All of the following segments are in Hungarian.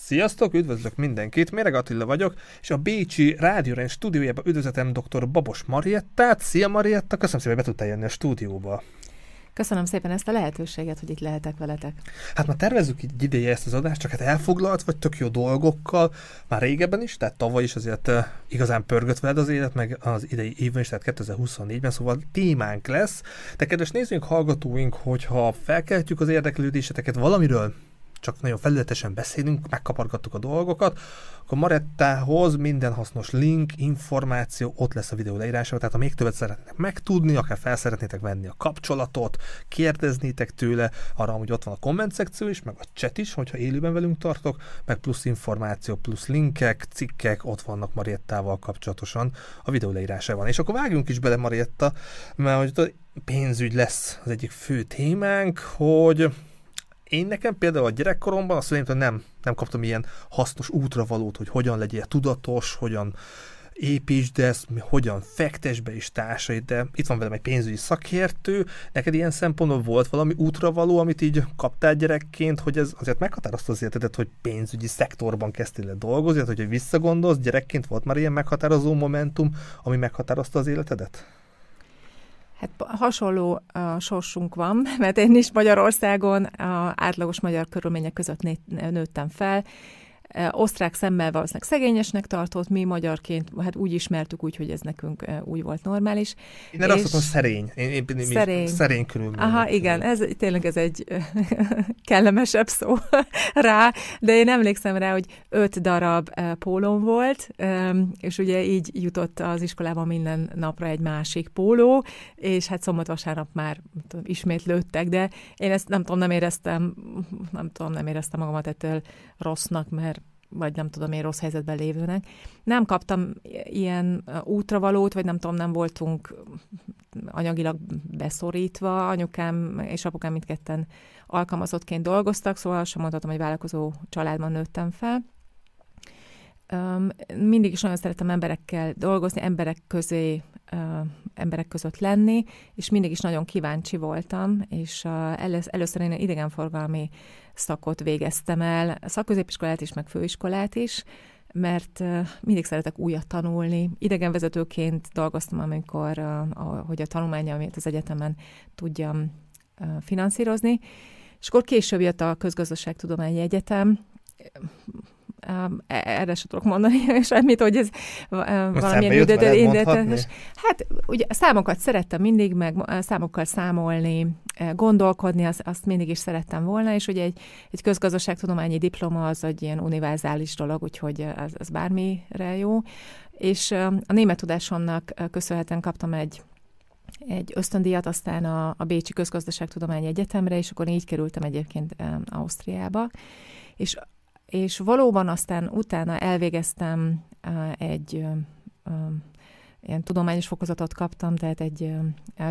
Sziasztok, üdvözlök mindenkit, Méreg Attila vagyok, és a Bécsi Rádiórend stúdiójában üdvözletem dr. Babos Mariettát. Szia Marietta, köszönöm szépen, hogy be tudtál jönni a stúdióba. Köszönöm szépen ezt a lehetőséget, hogy itt lehetek veletek. Hát már tervezzük egy ideje ezt az adást, csak hát elfoglalt vagy tök jó dolgokkal, már régebben is, tehát tavaly is azért igazán pörgött veled az élet, meg az idei évben is, tehát 2024-ben, szóval témánk lesz. De kedves nézőink, hallgatóink, hogyha felkeltjük az érdeklődéseteket valamiről, csak nagyon felületesen beszélünk, megkapargattuk a dolgokat, akkor Marettához minden hasznos link, információ ott lesz a videó leírásában, tehát ha még többet szeretnétek megtudni, akár fel szeretnétek venni a kapcsolatot, kérdeznétek tőle, arra hogy ott van a komment szekció is, meg a chat is, hogyha élőben velünk tartok, meg plusz információ, plusz linkek, cikkek ott vannak Mariettával kapcsolatosan a videó leírásában. És akkor vágjunk is bele Marietta, mert hogy pénzügy lesz az egyik fő témánk, hogy én nekem például a gyerekkoromban mondom, hogy nem, nem kaptam ilyen hasznos útravalót, hogy hogyan legyél tudatos, hogyan építsd ezt, hogyan fektes be is társait, de itt van velem egy pénzügyi szakértő, neked ilyen szempontból volt valami útravaló, amit így kaptál gyerekként, hogy ez azért meghatározta az életedet, hogy pénzügyi szektorban kezdtél el dolgozni, tehát hogy visszagondolsz, gyerekként volt már ilyen meghatározó momentum, ami meghatározta az életedet? Hát hasonló a sorsunk van, mert én is Magyarországon a átlagos magyar körülmények között nőttem fel, osztrák szemmel valószínűleg szegényesnek tartott, mi magyarként, hát úgy ismertük úgy, hogy ez nekünk úgy volt normális. Én erre azt mondom, szerény. Én, én, én, szerény. szerény körülmények. Aha, igen, ez tényleg ez egy kellemesebb szó rá, de én emlékszem rá, hogy öt darab pólóm volt, és ugye így jutott az iskolában minden napra egy másik póló, és hát szombat-vasárnap már tudom, ismét lőttek, de én ezt nem tudom, nem éreztem, nem tudom, nem éreztem magamat ettől rossznak, mert vagy nem tudom én rossz helyzetben lévőnek. Nem kaptam ilyen útravalót, vagy nem tudom, nem voltunk anyagilag beszorítva. Anyukám és apukám mindketten alkalmazottként dolgoztak, szóval sem mondhatom, hogy vállalkozó családban nőttem fel. Mindig is nagyon szeretem emberekkel dolgozni, emberek közé, emberek között lenni, és mindig is nagyon kíváncsi voltam, és elősz, először én idegenforgalmi szakot végeztem el, szakközépiskolát is, meg főiskolát is, mert mindig szeretek újat tanulni. Idegenvezetőként dolgoztam, amikor, hogy a tanulmányaimat az egyetemen tudjam finanszírozni, és akkor később jött a Közgazdaságtudományi Egyetem, erre sem tudok mondani semmit, hogy ez valamilyen idődetes. Hát ugye számokat szerettem mindig, meg számokkal számolni, gondolkodni, azt, azt mindig is szerettem volna, és ugye egy, egy közgazdaságtudományi diploma az egy ilyen univerzális dolog, úgyhogy az, az bármire jó. És a német tudásomnak köszönhetően kaptam egy egy ösztöndíjat, aztán a, a Bécsi Közgazdaságtudományi Egyetemre, és akkor így kerültem egyébként Ausztriába. És és valóban aztán utána elvégeztem egy ilyen tudományos fokozatot kaptam, tehát egy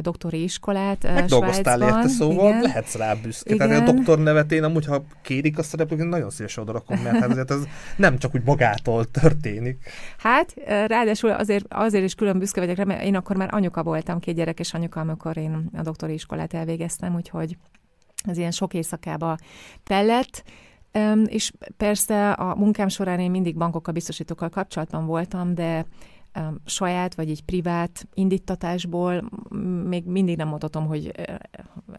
doktori iskolát Megdolgoztál érte, szóval igen. lehetsz rá büszke. Igen. Tehát a doktor nevet én amúgy, ha kérik a szereplők, nagyon szívesen odarakom, mert hát ez nem csak úgy magától történik. Hát, ráadásul azért, azért is külön büszke vagyok, mert én akkor már anyuka voltam, két gyerekes anyuka, amikor én a doktori iskolát elvégeztem, úgyhogy az ilyen sok éjszakába tellett, és persze a munkám során én mindig bankokkal, biztosítókkal kapcsolatban voltam, de saját vagy egy privát indítatásból még mindig nem mondhatom, hogy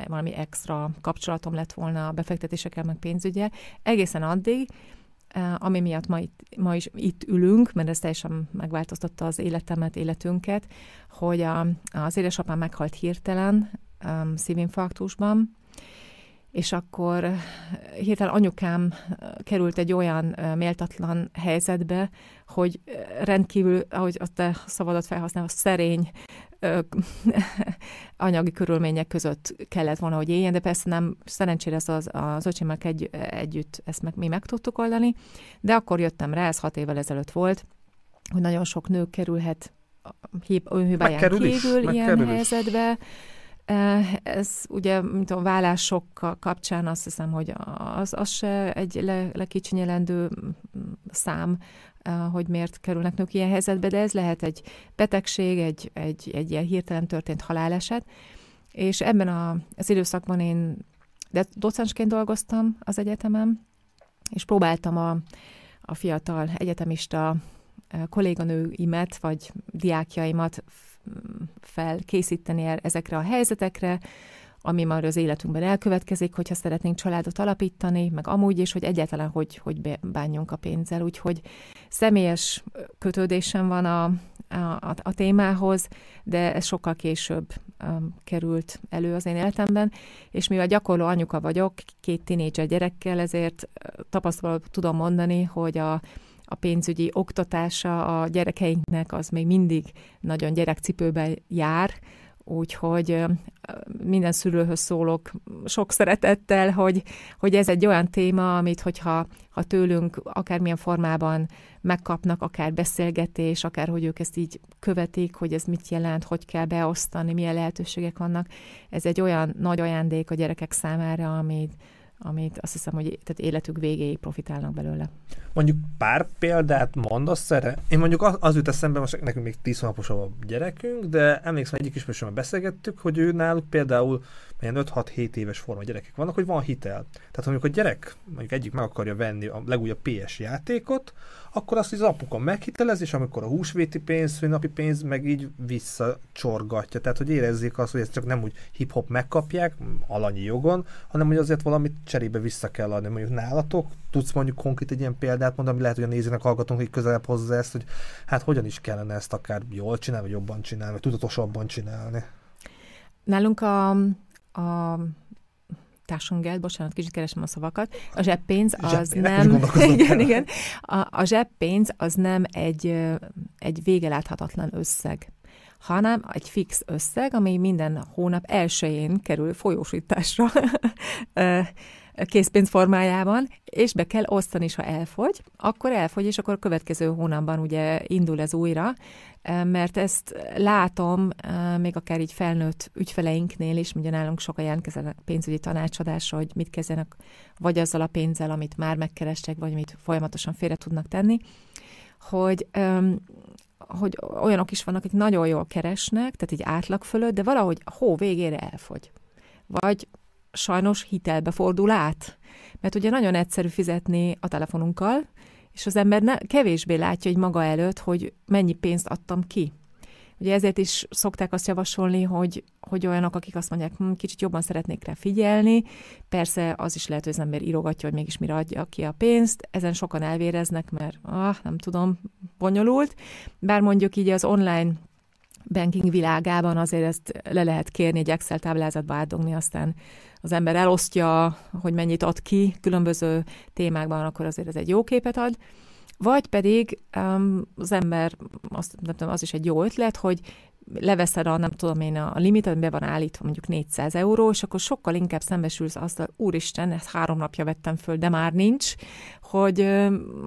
valami extra kapcsolatom lett volna a befektetésekkel, meg pénzügye. Egészen addig, ami miatt ma, itt, ma is itt ülünk, mert ez teljesen megváltoztatta az életemet, életünket, hogy a, az édesapám meghalt hirtelen szívinfarktusban, és akkor eh, hirtelen anyukám eh, került egy olyan eh, méltatlan helyzetbe, hogy rendkívül, ahogy a te szavadat felhasználva, szerény anyagi körülmények között kellett volna, hogy éljen, de persze nem, szerencsére ez az, az öcsémek egy, együtt ezt meg, mi meg tudtuk oldani, de akkor jöttem rá, ez hat évvel ezelőtt volt, hogy nagyon sok nő kerülhet önhibáján kívül ilyen is. helyzetbe, ez ugye, mint a vállások kapcsán azt hiszem, hogy az, az se egy le, lekicsinyelendő szám, hogy miért kerülnek nők ilyen helyzetbe, de ez lehet egy betegség, egy, egy, egy ilyen hirtelen történt haláleset, és ebben a, az időszakban én de docensként dolgoztam az egyetemen, és próbáltam a, a fiatal egyetemista kolléganőimet, vagy diákjaimat felkészíteni ezekre a helyzetekre, ami már az életünkben elkövetkezik, hogyha szeretnénk családot alapítani, meg amúgy is, hogy egyáltalán hogy, hogy bánjunk a pénzzel. Úgyhogy személyes kötődésem van a, a, a témához, de ez sokkal később um, került elő az én életemben, és mivel gyakorló anyuka vagyok, két tinédzser gyerekkel, ezért tapasztalat tudom mondani, hogy a, a pénzügyi oktatása a gyerekeinknek az még mindig nagyon gyerekcipőben jár, úgyhogy minden szülőhöz szólok sok szeretettel, hogy, hogy ez egy olyan téma, amit hogyha ha tőlünk akármilyen formában megkapnak, akár beszélgetés, akár hogy ők ezt így követik, hogy ez mit jelent, hogy kell beosztani, milyen lehetőségek vannak, ez egy olyan nagy ajándék a gyerekek számára, amit, amit azt hiszem, hogy tehát életük végéig profitálnak belőle. Mondjuk pár példát mondasz erre? Én mondjuk az, az jut eszembe, most nekünk még 10 hónapos a gyerekünk, de emlékszem, egyik ismerősömmel beszélgettük, hogy ő náluk például ilyen 5-6-7 éves forma gyerekek vannak, hogy van hitel. Tehát mondjuk a gyerek, mondjuk egyik meg akarja venni a legújabb PS játékot, akkor azt az apuka meghitelez, és amikor a húsvéti pénz, napi pénz meg így visszacsorgatja. Tehát, hogy érezzék azt, hogy ezt csak nem úgy hip-hop megkapják, alanyi jogon, hanem hogy azért valamit cserébe vissza kell adni. Mondjuk nálatok tudsz mondjuk konkrét egy ilyen példát mondani, ami lehet, hogy a nézőnek hallgatunk, hogy közelebb hozza ezt, hogy hát hogyan is kellene ezt akár jól csinálni, vagy jobban csinálni, vagy tudatosabban csinálni. Nálunk a, a társangelt, bocsánat, kicsit keresem a szavakat, a zseppénz az Zsepp, nem, igen, igen, a, a zseppénz az nem egy, egy végeláthatatlan összeg hanem egy fix összeg, ami minden hónap elsőjén kerül folyósításra készpénz formájában, és be kell osztani, és ha elfogy, akkor elfogy, és akkor a következő hónapban ugye indul ez újra, mert ezt látom még akár így felnőtt ügyfeleinknél is, ugye nálunk sokan jelentkeznek pénzügyi tanácsadásra, hogy mit kezdenek vagy azzal a pénzzel, amit már megkerestek, vagy amit folyamatosan félre tudnak tenni, hogy hogy olyanok is vannak, akik nagyon jól keresnek, tehát egy átlag fölött, de valahogy hó végére elfogy. Vagy sajnos hitelbe fordul át. Mert ugye nagyon egyszerű fizetni a telefonunkkal, és az ember ne, kevésbé látja hogy maga előtt, hogy mennyi pénzt adtam ki. Ugye ezért is szokták azt javasolni, hogy, hogy olyanok, akik azt mondják, hm, kicsit jobban szeretnék rá figyelni. Persze az is lehet, hogy az ember írogatja, hogy mégis mire adja ki a pénzt. Ezen sokan elvéreznek, mert ah, nem tudom, bonyolult. Bár mondjuk így az online banking világában azért ezt le lehet kérni, egy Excel táblázatba átdogni, aztán az ember elosztja, hogy mennyit ad ki különböző témákban, akkor azért ez egy jó képet ad. Vagy pedig um, az ember, azt, nem tudom, az is egy jó ötlet, hogy leveszed a, nem tudom én, a limitet, be van állítva mondjuk 400 euró, és akkor sokkal inkább szembesülsz azt, hogy úristen, ezt három napja vettem föl, de már nincs, hogy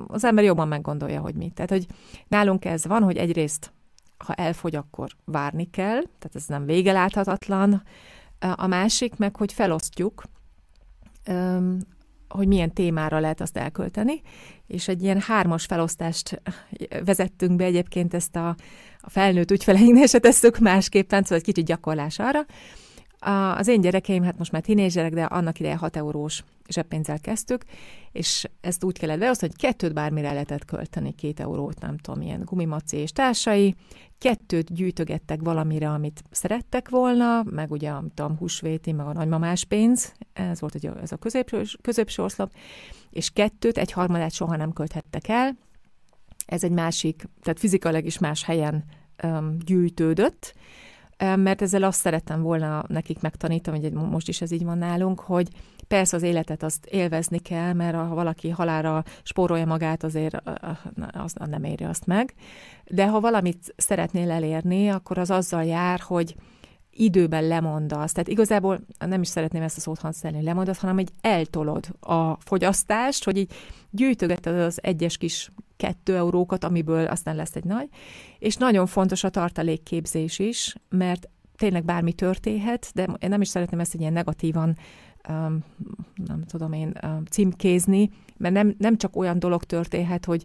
az ember jobban meggondolja, hogy mit. Tehát, hogy nálunk ez van, hogy egyrészt, ha elfogy, akkor várni kell, tehát ez nem végeláthatatlan, a másik meg, hogy felosztjuk, hogy milyen témára lehet azt elkölteni, és egy ilyen hármas felosztást vezettünk be egyébként ezt a, a felnőtt ügyfeleinknél, se tesszük másképpen, szóval egy kicsit gyakorlás arra. Az én gyerekeim, hát most már tinédzserek, de annak ideje 6 eurós zseppénzzel kezdtük, és ezt úgy kellett beosztani, hogy kettőt bármire lehetett költeni, két eurót, nem tudom, ilyen gumimaci és társai, kettőt gyűjtögettek valamire, amit szerettek volna, meg ugye, amit a húsvéti, meg a nagymamás pénz, ez volt ugye ez a középső, középső oszlop, és kettőt, egy harmadát soha nem költhettek el, ez egy másik, tehát fizikailag is más helyen um, gyűjtődött, mert ezzel azt szerettem volna nekik megtanítani, hogy most is ez így van nálunk, hogy persze az életet azt élvezni kell, mert ha valaki halára spórolja magát, azért az nem éri azt meg. De ha valamit szeretnél elérni, akkor az azzal jár, hogy időben lemondasz. Tehát igazából nem is szeretném ezt a szót használni, lemondasz, hanem hogy eltolod a fogyasztást, hogy így gyűjtögeted az egyes kis kettő eurókat, amiből aztán lesz egy nagy. És nagyon fontos a tartalékképzés is, mert tényleg bármi történhet, de én nem is szeretném ezt egy ilyen negatívan um, nem tudom én, um, címkézni, mert nem, nem csak olyan dolog történhet, hogy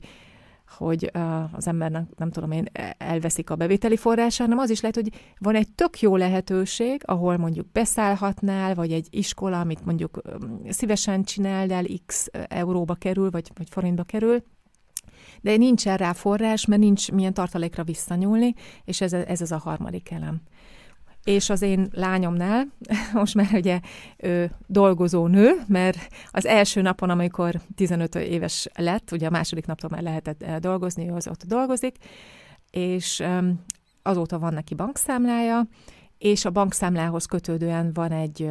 hogy az embernek, nem tudom én, elveszik a bevételi forrása, hanem az is lehet, hogy van egy tök jó lehetőség, ahol mondjuk beszállhatnál, vagy egy iskola, amit mondjuk szívesen csinál, de x euróba kerül, vagy, vagy forintba kerül, de nincs rá forrás, mert nincs milyen tartalékra visszanyúlni, és ez, ez az a harmadik elem. És az én lányomnál, most már ugye ő dolgozó nő, mert az első napon, amikor 15 éves lett, ugye a második naptól már lehetett eh, dolgozni, ő az ott dolgozik, és azóta van neki bankszámlája, és a bankszámlához kötődően van egy,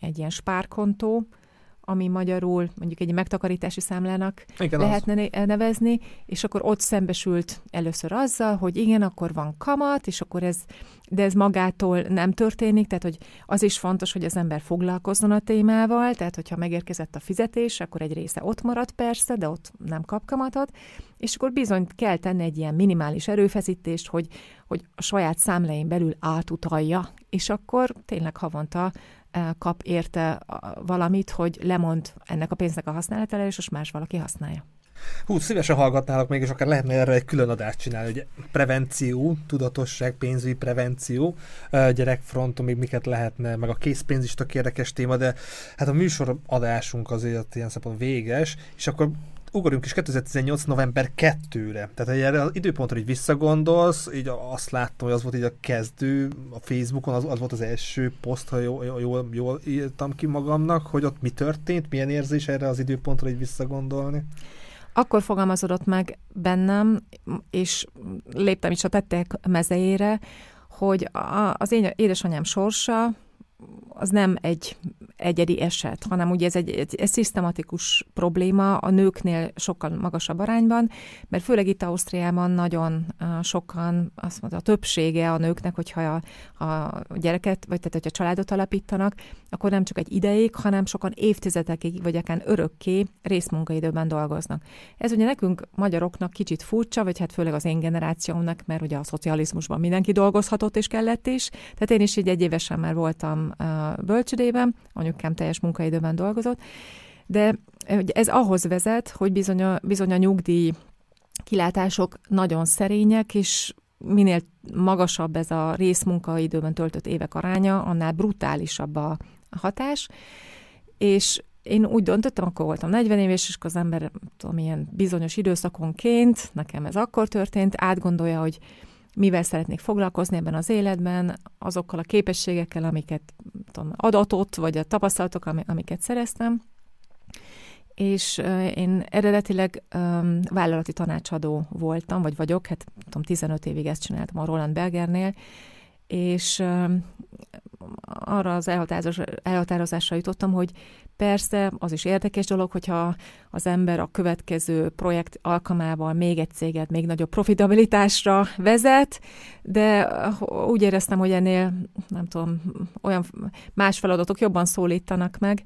egy ilyen spárkontó, ami magyarul mondjuk egy megtakarítási számlának igen, lehetne az. nevezni, és akkor ott szembesült először azzal, hogy igen, akkor van kamat, és akkor ez, de ez magától nem történik, tehát hogy az is fontos, hogy az ember foglalkozzon a témával, tehát hogyha megérkezett a fizetés, akkor egy része ott marad persze, de ott nem kap kamatot, és akkor bizony kell tenni egy ilyen minimális erőfeszítést, hogy, hogy a saját számláin belül átutalja, és akkor tényleg havonta kap érte valamit, hogy lemond ennek a pénznek a használatára, és most más valaki használja. Hú, szívesen hallgatnálok még, és akár lehetne erre egy külön adást csinálni, hogy prevenció, tudatosság, pénzügyi prevenció, gyerekfronton még miket lehetne, meg a készpénz is tök érdekes téma, de hát a műsor adásunk azért ilyen szempont véges, és akkor ugorjunk is 2018. november 2-re. Tehát erre időpontra így visszagondolsz, így azt láttam, hogy az volt így a kezdő a Facebookon, az, az volt az első poszt, ha jól, jól, jól írtam ki magamnak, hogy ott mi történt, milyen érzés erre az időpontra így visszagondolni. Akkor fogalmazódott meg bennem, és léptem is a tettek mezejére, hogy a, az én édesanyám sorsa az nem egy egyedi eset, hanem ugye ez egy, egy, egy szisztematikus probléma a nőknél sokkal magasabb arányban, mert főleg itt Ausztriában nagyon sokan, azt mondta, a többsége a nőknek, hogyha a, a gyereket, vagy tehát, hogyha családot alapítanak, akkor nem csak egy ideig, hanem sokan évtizedekig, vagy akár örökké részmunkaidőben dolgoznak. Ez ugye nekünk magyaroknak kicsit furcsa, vagy hát főleg az én generációmnak, mert ugye a szocializmusban mindenki dolgozhatott és kellett is. Tehát én is egy évesen már voltam uh, bölcsödében, anyukám teljes munkaidőben dolgozott, de ez ahhoz vezet, hogy bizony a, bizony a nyugdíj kilátások nagyon szerények, és minél magasabb ez a részmunkaidőben töltött évek aránya, annál brutálisabb a hatás, és én úgy döntöttem, akkor voltam 40 éves, és az ember, tudom, ilyen bizonyos időszakonként, nekem ez akkor történt, átgondolja, hogy mivel szeretnék foglalkozni ebben az életben, azokkal a képességekkel, amiket tudom, adatot, vagy a tapasztalatok, amiket szereztem. És én eredetileg um, vállalati tanácsadó voltam, vagy vagyok, hát tudom, 15 évig ezt csináltam a Roland Bergernél, és um, arra az elhatározásra jutottam, hogy persze az is érdekes dolog, hogyha az ember a következő projekt alkalmával még egy céget még nagyobb profitabilitásra vezet, de úgy éreztem, hogy ennél nem tudom, olyan más feladatok jobban szólítanak meg,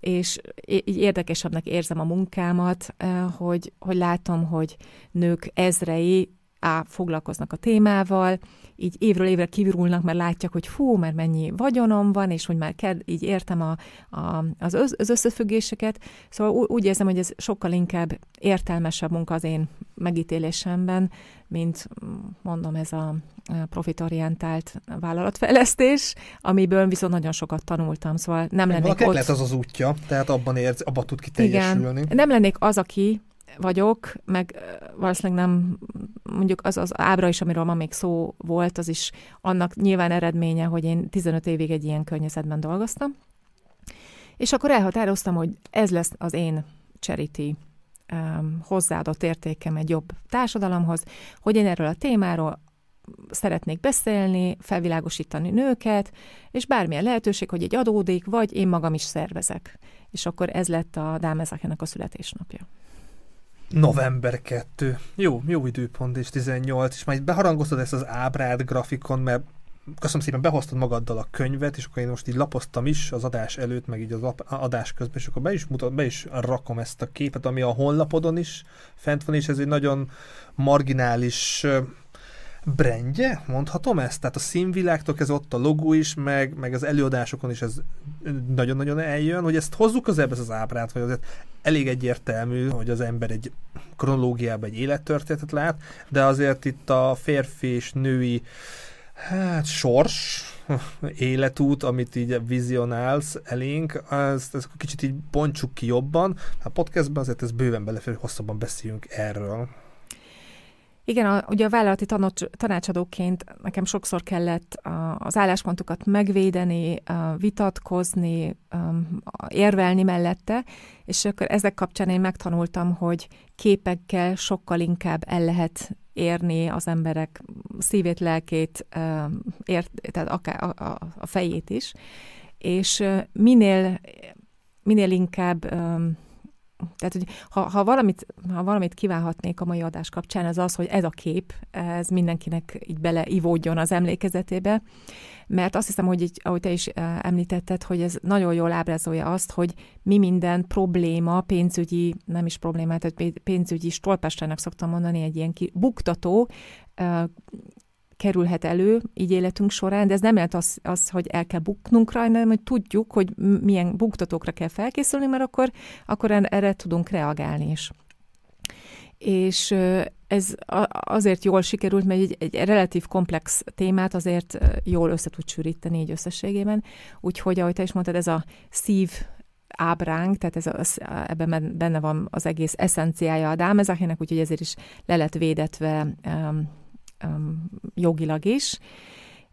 és így érdekesebbnek érzem a munkámat, eh, hogy, hogy látom, hogy nők ezrei á, foglalkoznak a témával, így évről évre kivirulnak, mert látják, hogy fú, mert mennyi vagyonom van, és hogy már kell, így értem a, a, az, össz, az összefüggéseket. Szóval úgy érzem, hogy ez sokkal inkább értelmesebb munka az én megítélésemben, mint mondom, ez a profitorientált vállalatfejlesztés, amiből viszont nagyon sokat tanultam, szóval nem lennék ott... lehet az az útja, tehát abban érz, abban tud kiteljesülni. Igen, nem lennék az, aki vagyok, meg valószínűleg nem, mondjuk az az ábra is, amiről ma még szó volt, az is annak nyilván eredménye, hogy én 15 évig egy ilyen környezetben dolgoztam. És akkor elhatároztam, hogy ez lesz az én charity um, hozzáadott értékem egy jobb társadalomhoz, hogy én erről a témáról szeretnék beszélni, felvilágosítani nőket, és bármilyen lehetőség, hogy egy adódik, vagy én magam is szervezek. És akkor ez lett a Dámezakének a születésnapja. November 2. Jó, jó időpont, és 18, és majd beharangoztad ezt az ábrát grafikon, mert köszönöm szépen, behoztad magaddal a könyvet, és akkor én most így lapoztam is az adás előtt, meg így az adás közben, és akkor be is, mutat, be is rakom ezt a képet, ami a honlapodon is fent van, és ez egy nagyon marginális brandje, mondhatom ezt? Tehát a színvilágtól ez ott a logó is, meg, meg az előadásokon is ez nagyon-nagyon eljön, hogy ezt hozzuk közelbe ez az ábrát, vagy azért elég egyértelmű, hogy az ember egy kronológiában egy élettörténetet lát, de azért itt a férfi és női hát sors, életút, amit így vizionálsz elénk, ezt, ezt kicsit így bontsuk ki jobban. A podcastban azért ez bőven belefér, hogy hosszabban beszéljünk erről. Igen, a, ugye a vállalati tanács, tanácsadóként nekem sokszor kellett a, az álláspontokat megvédeni, a, vitatkozni, a, érvelni mellette, és akkor ezek kapcsán én megtanultam, hogy képekkel sokkal inkább el lehet érni az emberek szívét, lelkét, ért, tehát akár a, a, a fejét is, és minél, minél inkább tehát, hogy ha, ha, valamit, ha valamit kívánhatnék a mai adás kapcsán, az az, hogy ez a kép, ez mindenkinek így beleivódjon az emlékezetébe, mert azt hiszem, hogy így, ahogy te is említetted, hogy ez nagyon jól ábrázolja azt, hogy mi minden probléma, pénzügyi, nem is probléma, tehát pénzügyi stolpástának szoktam mondani, egy ilyen buktató, kerülhet elő így életünk során, de ez nem jelent az, az, hogy el kell buknunk rá, hanem hogy tudjuk, hogy milyen buktatókra kell felkészülni, mert akkor, akkor erre tudunk reagálni is. És ez azért jól sikerült, mert egy, egy relatív komplex témát azért jól össze tud sűríteni így összességében. Úgyhogy, ahogy te is mondtad, ez a szív ábránk, tehát ez az, ebben benne van az egész eszenciája a dámezakének, úgyhogy ezért is le lett védetve um, jogilag is,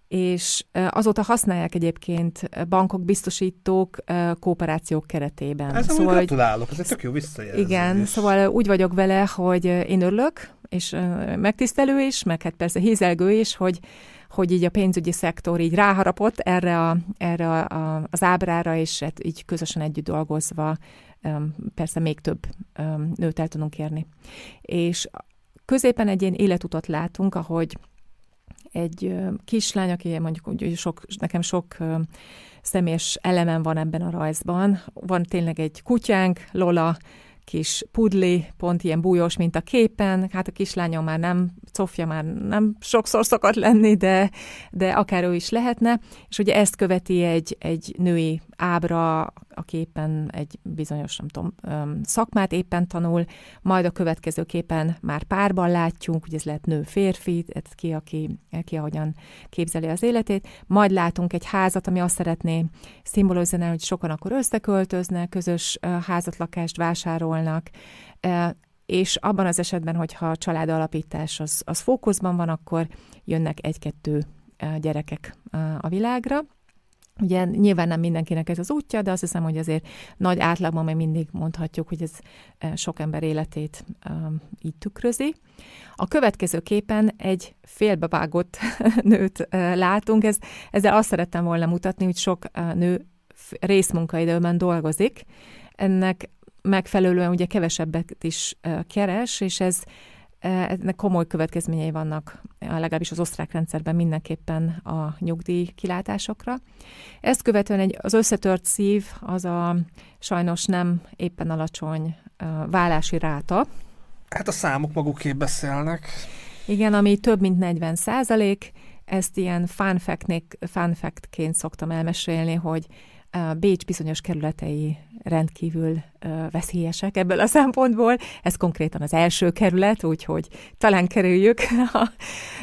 és azóta használják egyébként bankok, biztosítók kooperációk keretében. Ez szóval, gratulálok, ez egy tök jó visszajelzés. Igen, szóval úgy vagyok vele, hogy én örülök, és megtisztelő is, meg hát persze hízelgő is, hogy, hogy így a pénzügyi szektor így ráharapott erre, a, erre a, a, az ábrára, és hát így közösen együtt dolgozva persze még több nőt el tudunk érni. És Középen egy ilyen életutat látunk, ahogy egy kislány, aki mondjuk hogy sok, nekem sok személyes elemen van ebben a rajzban. Van tényleg egy kutyánk, Lola, kis pudli, pont ilyen bújós, mint a képen. Hát a kislányom már nem, Sofia már nem sokszor szokott lenni, de, de akár ő is lehetne. És ugye ezt követi egy, egy női ábra, aki éppen egy bizonyos, nem tudom, szakmát éppen tanul, majd a következő képen már párban látjuk, hogy ez lehet nő-férfi, ki, aki, ki ahogyan képzeli az életét, majd látunk egy házat, ami azt szeretné szimbolizálni, hogy sokan akkor összeköltöznek, közös házatlakást vásárolnak, és abban az esetben, hogyha a család alapítás az, az fókuszban van, akkor jönnek egy-kettő gyerekek a világra. Ugye nyilván nem mindenkinek ez az útja, de azt hiszem, hogy azért nagy átlagban még mindig mondhatjuk, hogy ez e, sok ember életét um, így tükrözi. A következő képen egy félbevágott nőt uh, látunk. Ez, ezzel azt szerettem volna mutatni, hogy sok uh, nő részmunkaidőben dolgozik. Ennek megfelelően ugye kevesebbet is uh, keres, és ez ennek komoly következményei vannak, legalábbis az osztrák rendszerben mindenképpen a nyugdíj kilátásokra. Ezt követően egy, az összetört szív az a sajnos nem éppen alacsony vállási ráta. Hát a számok magukért beszélnek. Igen, ami több mint 40 százalék. Ezt ilyen fun, fun fact-ként szoktam elmesélni, hogy Bécs bizonyos kerületei rendkívül veszélyesek ebből a szempontból. Ez konkrétan az első kerület, úgyhogy talán kerüljük a,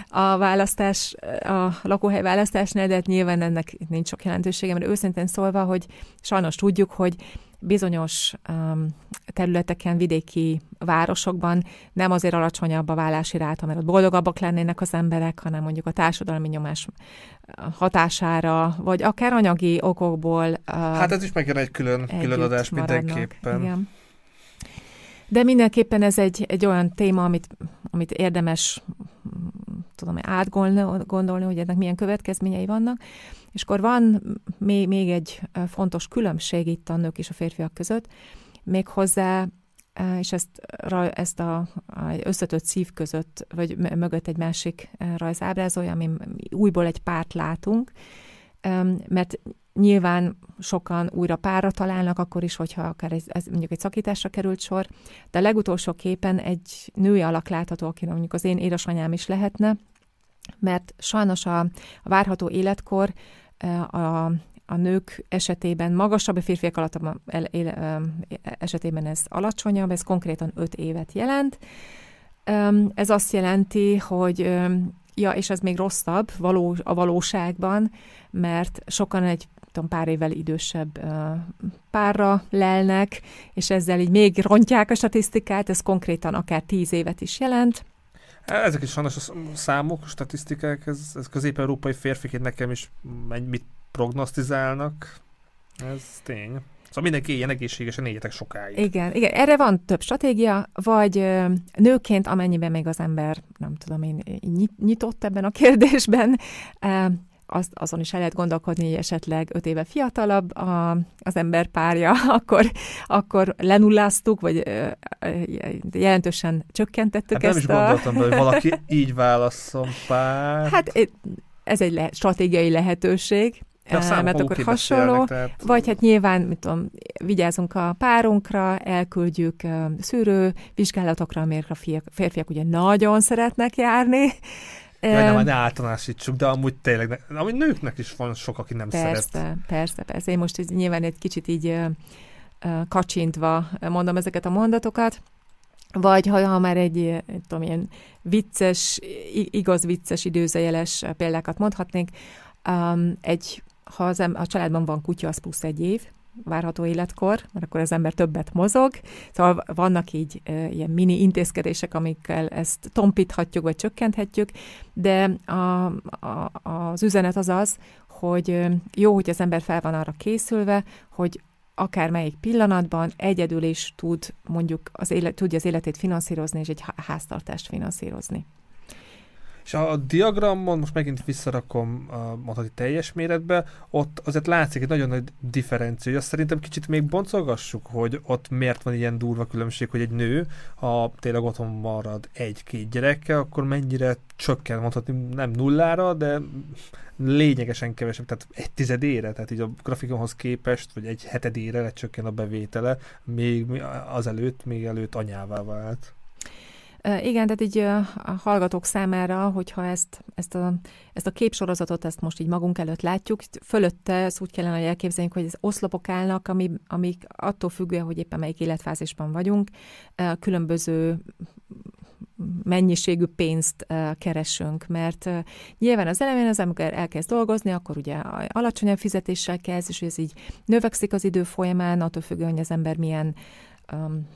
a választás, a lakóhely választásnál, de hát nyilván ennek nincs sok jelentősége, mert őszintén szólva, hogy sajnos tudjuk, hogy bizonyos um, területeken, vidéki városokban nem azért alacsonyabb a vállási ráta, mert ott boldogabbak lennének az emberek, hanem mondjuk a társadalmi nyomás hatására, vagy akár anyagi okokból. Uh, hát ez is megjelent egy külön, külön adás maradnak. mindenképpen. Igen. De mindenképpen ez egy, egy olyan téma, amit, amit érdemes tudom, átgondolni, hogy ennek milyen következményei vannak. És akkor van még, még egy fontos különbség itt a nők és a férfiak között, méghozzá és ezt, ezt a, a összetött szív között, vagy mögött egy másik rajz ábrázolja, ami újból egy párt látunk, mert nyilván sokan újra párra találnak, akkor is, hogyha akár ez, ez mondjuk egy szakításra került sor, de a legutolsó képen egy női alak látható, aki mondjuk az én édesanyám is lehetne, mert sajnos a, a várható életkor a, a nők esetében magasabb, a férfiak alatt esetében ez alacsonyabb, ez konkrétan 5 évet jelent. Ez azt jelenti, hogy ja, és ez még rosszabb való, a valóságban, mert sokan egy tudom, pár évvel idősebb párra lelnek, és ezzel így még rontják a statisztikát, ez konkrétan akár tíz évet is jelent. Ezek is vannak a számok, a statisztikák, ez, ez közép-európai férfiként nekem is mit prognosztizálnak, ez tény. Szóval mindenki ilyen egészségesen éljetek sokáig. Igen, igen, erre van több stratégia, vagy ö, nőként, amennyiben még az ember, nem tudom én, nyitott ebben a kérdésben, ö, azt, azon is el lehet gondolkodni, hogy esetleg öt éve fiatalabb a, az ember párja, akkor, akkor lenulláztuk, vagy jelentősen csökkentettük hát ezt nem is gondoltam, a... hogy valaki így válaszol pár. Hát ez egy le, stratégiai lehetőség, Ja, mert akkor hasonló, tehát... vagy hát nyilván, mit tudom, vigyázunk a párunkra, elküldjük szűrő vizsgálatokra, amelyek a férfiak ugye nagyon szeretnek járni, Jaj, nem, ne általánosítsuk, de amúgy tényleg, amúgy nőknek is van sok, aki nem persze, szeret. Persze, persze. Én most így, nyilván egy kicsit így kacsintva mondom ezeket a mondatokat, vagy ha, ha már egy, tudom, ilyen vicces, igaz vicces időzejeles példákat mondhatnék, um, egy ha az a családban van kutya, az plusz egy év, várható életkor, mert akkor az ember többet mozog. Szóval vannak így ilyen mini intézkedések, amikkel ezt tompíthatjuk, vagy csökkenthetjük, de a, a, az üzenet az az, hogy jó, hogy az ember fel van arra készülve, hogy akár melyik pillanatban egyedül is tud mondjuk az élet, tudja az életét finanszírozni, és egy háztartást finanszírozni. És a diagramon, most megint visszarakom mondhatni teljes méretbe, ott azért látszik egy nagyon nagy differencia. Azt szerintem kicsit még boncolgassuk, hogy ott miért van ilyen durva különbség, hogy egy nő, ha tényleg otthon marad egy-két gyerekkel, akkor mennyire csökken, mondhatni nem nullára, de lényegesen kevesebb, tehát egy tizedére, tehát így a grafikonhoz képest, vagy egy hetedére lecsökken a bevétele, még azelőtt, még előtt anyává vált. Igen, tehát így a hallgatók számára, hogyha ezt, ezt, a, ezt a képsorozatot, ezt most így magunk előtt látjuk, fölötte ezt úgy kellene, hogy elképzeljünk, hogy ez oszlopok állnak, ami, amik attól függően, hogy éppen melyik életfázisban vagyunk, különböző mennyiségű pénzt keresünk, mert nyilván az elején az ember elkezd dolgozni, akkor ugye alacsonyabb fizetéssel kezd, és ez így növekszik az idő folyamán, attól függően, hogy az ember milyen um,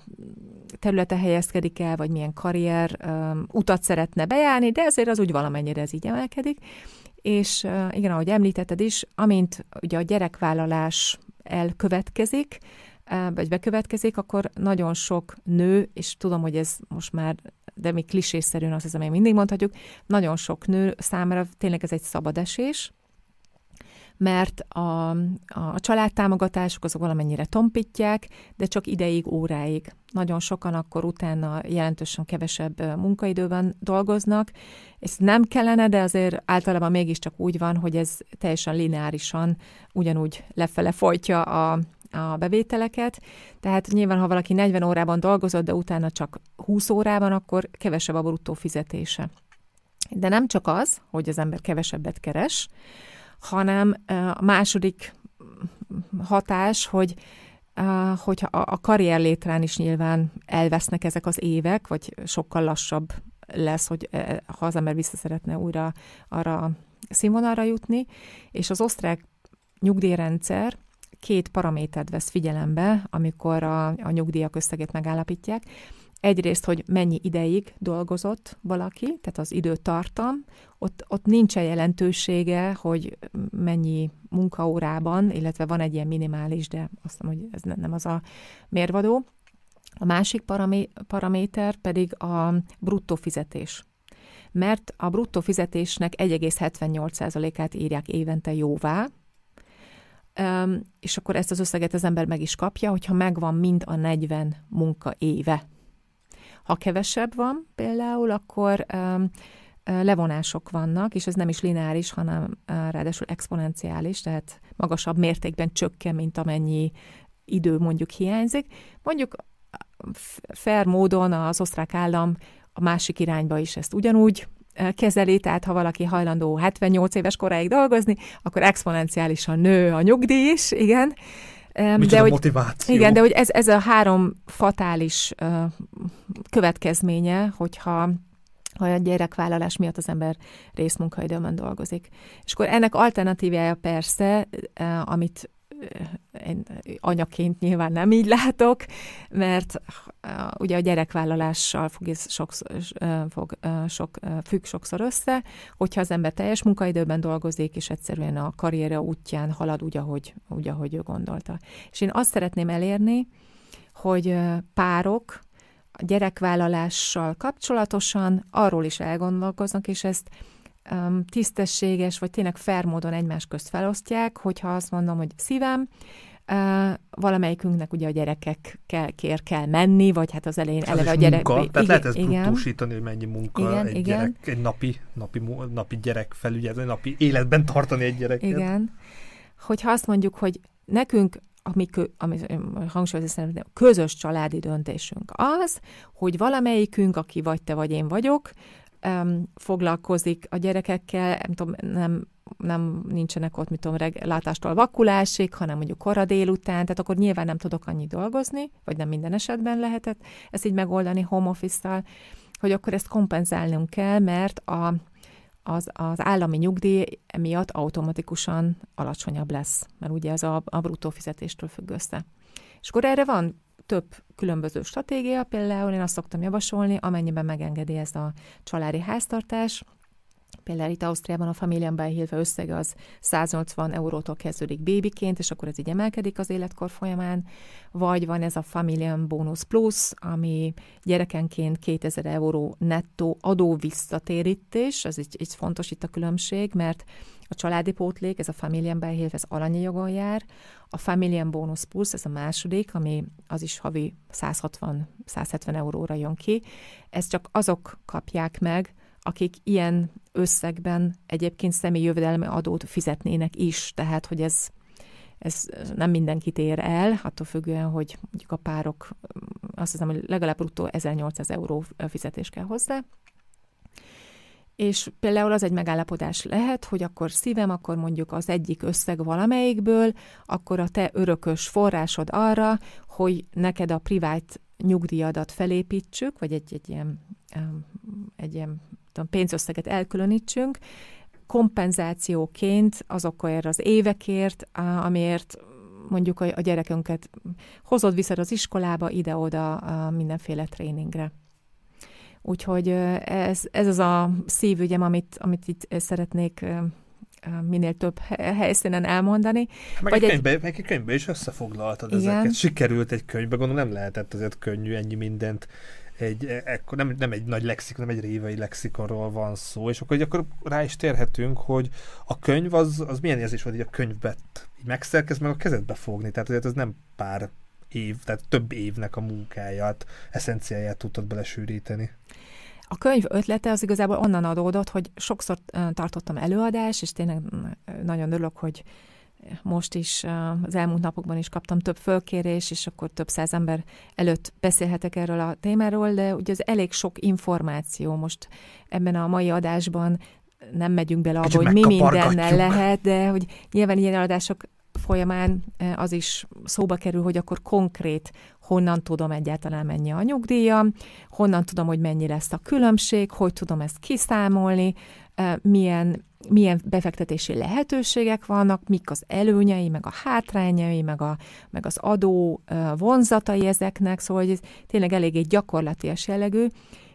területe helyezkedik el, vagy milyen karrier um, utat szeretne bejárni, de ezért az úgy valamennyire ez így emelkedik. És uh, igen, ahogy említetted is, amint ugye a gyerekvállalás elkövetkezik, uh, vagy bekövetkezik, akkor nagyon sok nő, és tudom, hogy ez most már, de még klisésszerűen azt hiszem, még mindig mondhatjuk, nagyon sok nő számára tényleg ez egy szabadesés, mert a, a családtámogatások azok valamennyire tompítják, de csak ideig, óráig. Nagyon sokan akkor utána jelentősen kevesebb munkaidőben dolgoznak. Ez nem kellene, de azért általában mégiscsak úgy van, hogy ez teljesen lineárisan ugyanúgy lefele folytja a, a bevételeket, tehát nyilván, ha valaki 40 órában dolgozott, de utána csak 20 órában, akkor kevesebb a bruttó fizetése. De nem csak az, hogy az ember kevesebbet keres, hanem a második hatás, hogy hogy a karrier létrán is nyilván elvesznek ezek az évek, vagy sokkal lassabb lesz, hogy ha az ember vissza szeretne újra arra színvonalra jutni, és az osztrák nyugdíjrendszer két paramétert vesz figyelembe, amikor a, a nyugdíjak összegét megállapítják. Egyrészt, hogy mennyi ideig dolgozott valaki, tehát az időtartam, ott, ott nincsen jelentősége, hogy mennyi munkaórában, illetve van egy ilyen minimális, de azt mondom, hogy ez nem az a mérvadó. A másik paramé- paraméter pedig a bruttó fizetés. Mert a bruttó fizetésnek 1,78%-át írják évente jóvá, és akkor ezt az összeget az ember meg is kapja, hogyha megvan mind a 40 munka éve. Ha kevesebb van például, akkor levonások vannak, és ez nem is lineáris, hanem ráadásul exponenciális, tehát magasabb mértékben csökken, mint amennyi idő mondjuk hiányzik. Mondjuk fair módon az osztrák állam a másik irányba is ezt ugyanúgy kezeli, tehát ha valaki hajlandó 78 éves koráig dolgozni, akkor exponenciálisan nő a nyugdíj is, igen. De hogy, motiváció. Igen, de hogy ez, ez a három fatális következménye, hogyha ha a gyerekvállalás miatt az ember részmunkaidőben dolgozik. És akkor ennek alternatívája persze, amit én anyaként nyilván nem így látok, mert ugye a gyerekvállalással fog, ez sok, fog, sok, függ sokszor össze, hogyha az ember teljes munkaidőben dolgozik, és egyszerűen a karrierje útján halad úgy, ahogy, úgy, ahogy ő gondolta. És én azt szeretném elérni, hogy párok a gyerekvállalással kapcsolatosan arról is elgondolkoznak, és ezt um, tisztességes, vagy tényleg fair módon egymás közt felosztják, hogyha azt mondom, hogy szívem, Uh, valamelyikünknek ugye a gyerekek kell, kér kell menni, vagy hát az elején eleve a gyerek... Munka. Tehát igen, lehet ezt brutósítani, hogy mennyi munka igen, egy, igen. Gyerek, egy napi, napi, napi gyerek felügyelő, napi életben tartani egy gyereket. Igen. Hogyha azt mondjuk, hogy nekünk ami, ami hangsúlyozni szerintem, közös családi döntésünk az, hogy valamelyikünk, aki vagy te vagy én vagyok, um, foglalkozik a gyerekekkel, nem tudom, nem, nem nincsenek ott, mit tudom, reg, látástól vakulásig, hanem mondjuk kora délután, tehát akkor nyilván nem tudok annyi dolgozni, vagy nem minden esetben lehetett ezt így megoldani home office-tal, hogy akkor ezt kompenzálnunk kell, mert a, az, az állami nyugdíj miatt automatikusan alacsonyabb lesz, mert ugye ez a, a bruttó fizetéstől függ össze. És akkor erre van több különböző stratégia, például én azt szoktam javasolni, amennyiben megengedi ez a családi háztartás, Például itt Ausztriában a Familienben Hilfe összege az 180 eurótól kezdődik bébiként, és akkor ez így emelkedik az életkor folyamán, vagy van ez a Familien Bonus Plus, ami gyerekenként 2000 euró nettó adó visszatérítés, ez így, így fontos itt a különbség, mert a családi pótlék, ez a Familien Hilfe, ez alanyi jogon jár, a Familien Bonus Plus, ez a második, ami az is havi 160-170 euróra jön ki, ezt csak azok kapják meg, akik ilyen összegben egyébként személyi jövedelmi adót fizetnének is, tehát hogy ez, ez nem mindenkit ér el, attól függően, hogy mondjuk a párok, azt hiszem, hogy legalább bruttó 1800 euró fizetés kell hozzá. És például az egy megállapodás lehet, hogy akkor szívem, akkor mondjuk az egyik összeg valamelyikből, akkor a te örökös forrásod arra, hogy neked a privát nyugdíjadat felépítsük, vagy egy, egy ilyen, egy ilyen tudom, pénzösszeget elkülönítsünk, kompenzációként azokért az évekért, amiért mondjuk a, a gyerekünket hozod vissza az iskolába, ide-oda mindenféle tréningre. Úgyhogy ez, ez az a szívügyem, amit, amit itt szeretnék minél több helyszínen elmondani. Meg Vagy egy könyvbe, egy... meg egy könyvbe is összefoglaltad Igen. ezeket. Sikerült egy könyvbe, gondolom nem lehetett azért könnyű ennyi mindent egy, e, ekkor, nem, nem egy nagy lexikon, nem egy révei lexikonról van szó, és akkor, akkor rá is térhetünk, hogy a könyv az, az milyen érzés volt, hogy a könyvet így megszerkez, meg a kezedbe fogni, tehát azért ez nem pár év, tehát több évnek a munkáját, eszenciáját tudtad belesűríteni. A könyv ötlete az igazából onnan adódott, hogy sokszor tartottam előadás, és tényleg nagyon örülök, hogy most is az elmúlt napokban is kaptam több fölkérés, és akkor több száz ember előtt beszélhetek erről a témáról, de ugye az elég sok információ most ebben a mai adásban. Nem megyünk bele abba, hogy mi mindennel lehet, de hogy nyilván ilyen adások folyamán az is szóba kerül, hogy akkor konkrét honnan tudom egyáltalán mennyi a nyugdíjam, honnan tudom, hogy mennyi lesz a különbség, hogy tudom ezt kiszámolni, milyen milyen befektetési lehetőségek vannak, mik az előnyei, meg a hátrányai, meg, a, meg az adó vonzatai ezeknek, szóval hogy ez tényleg eléggé gyakorlatias jellegű,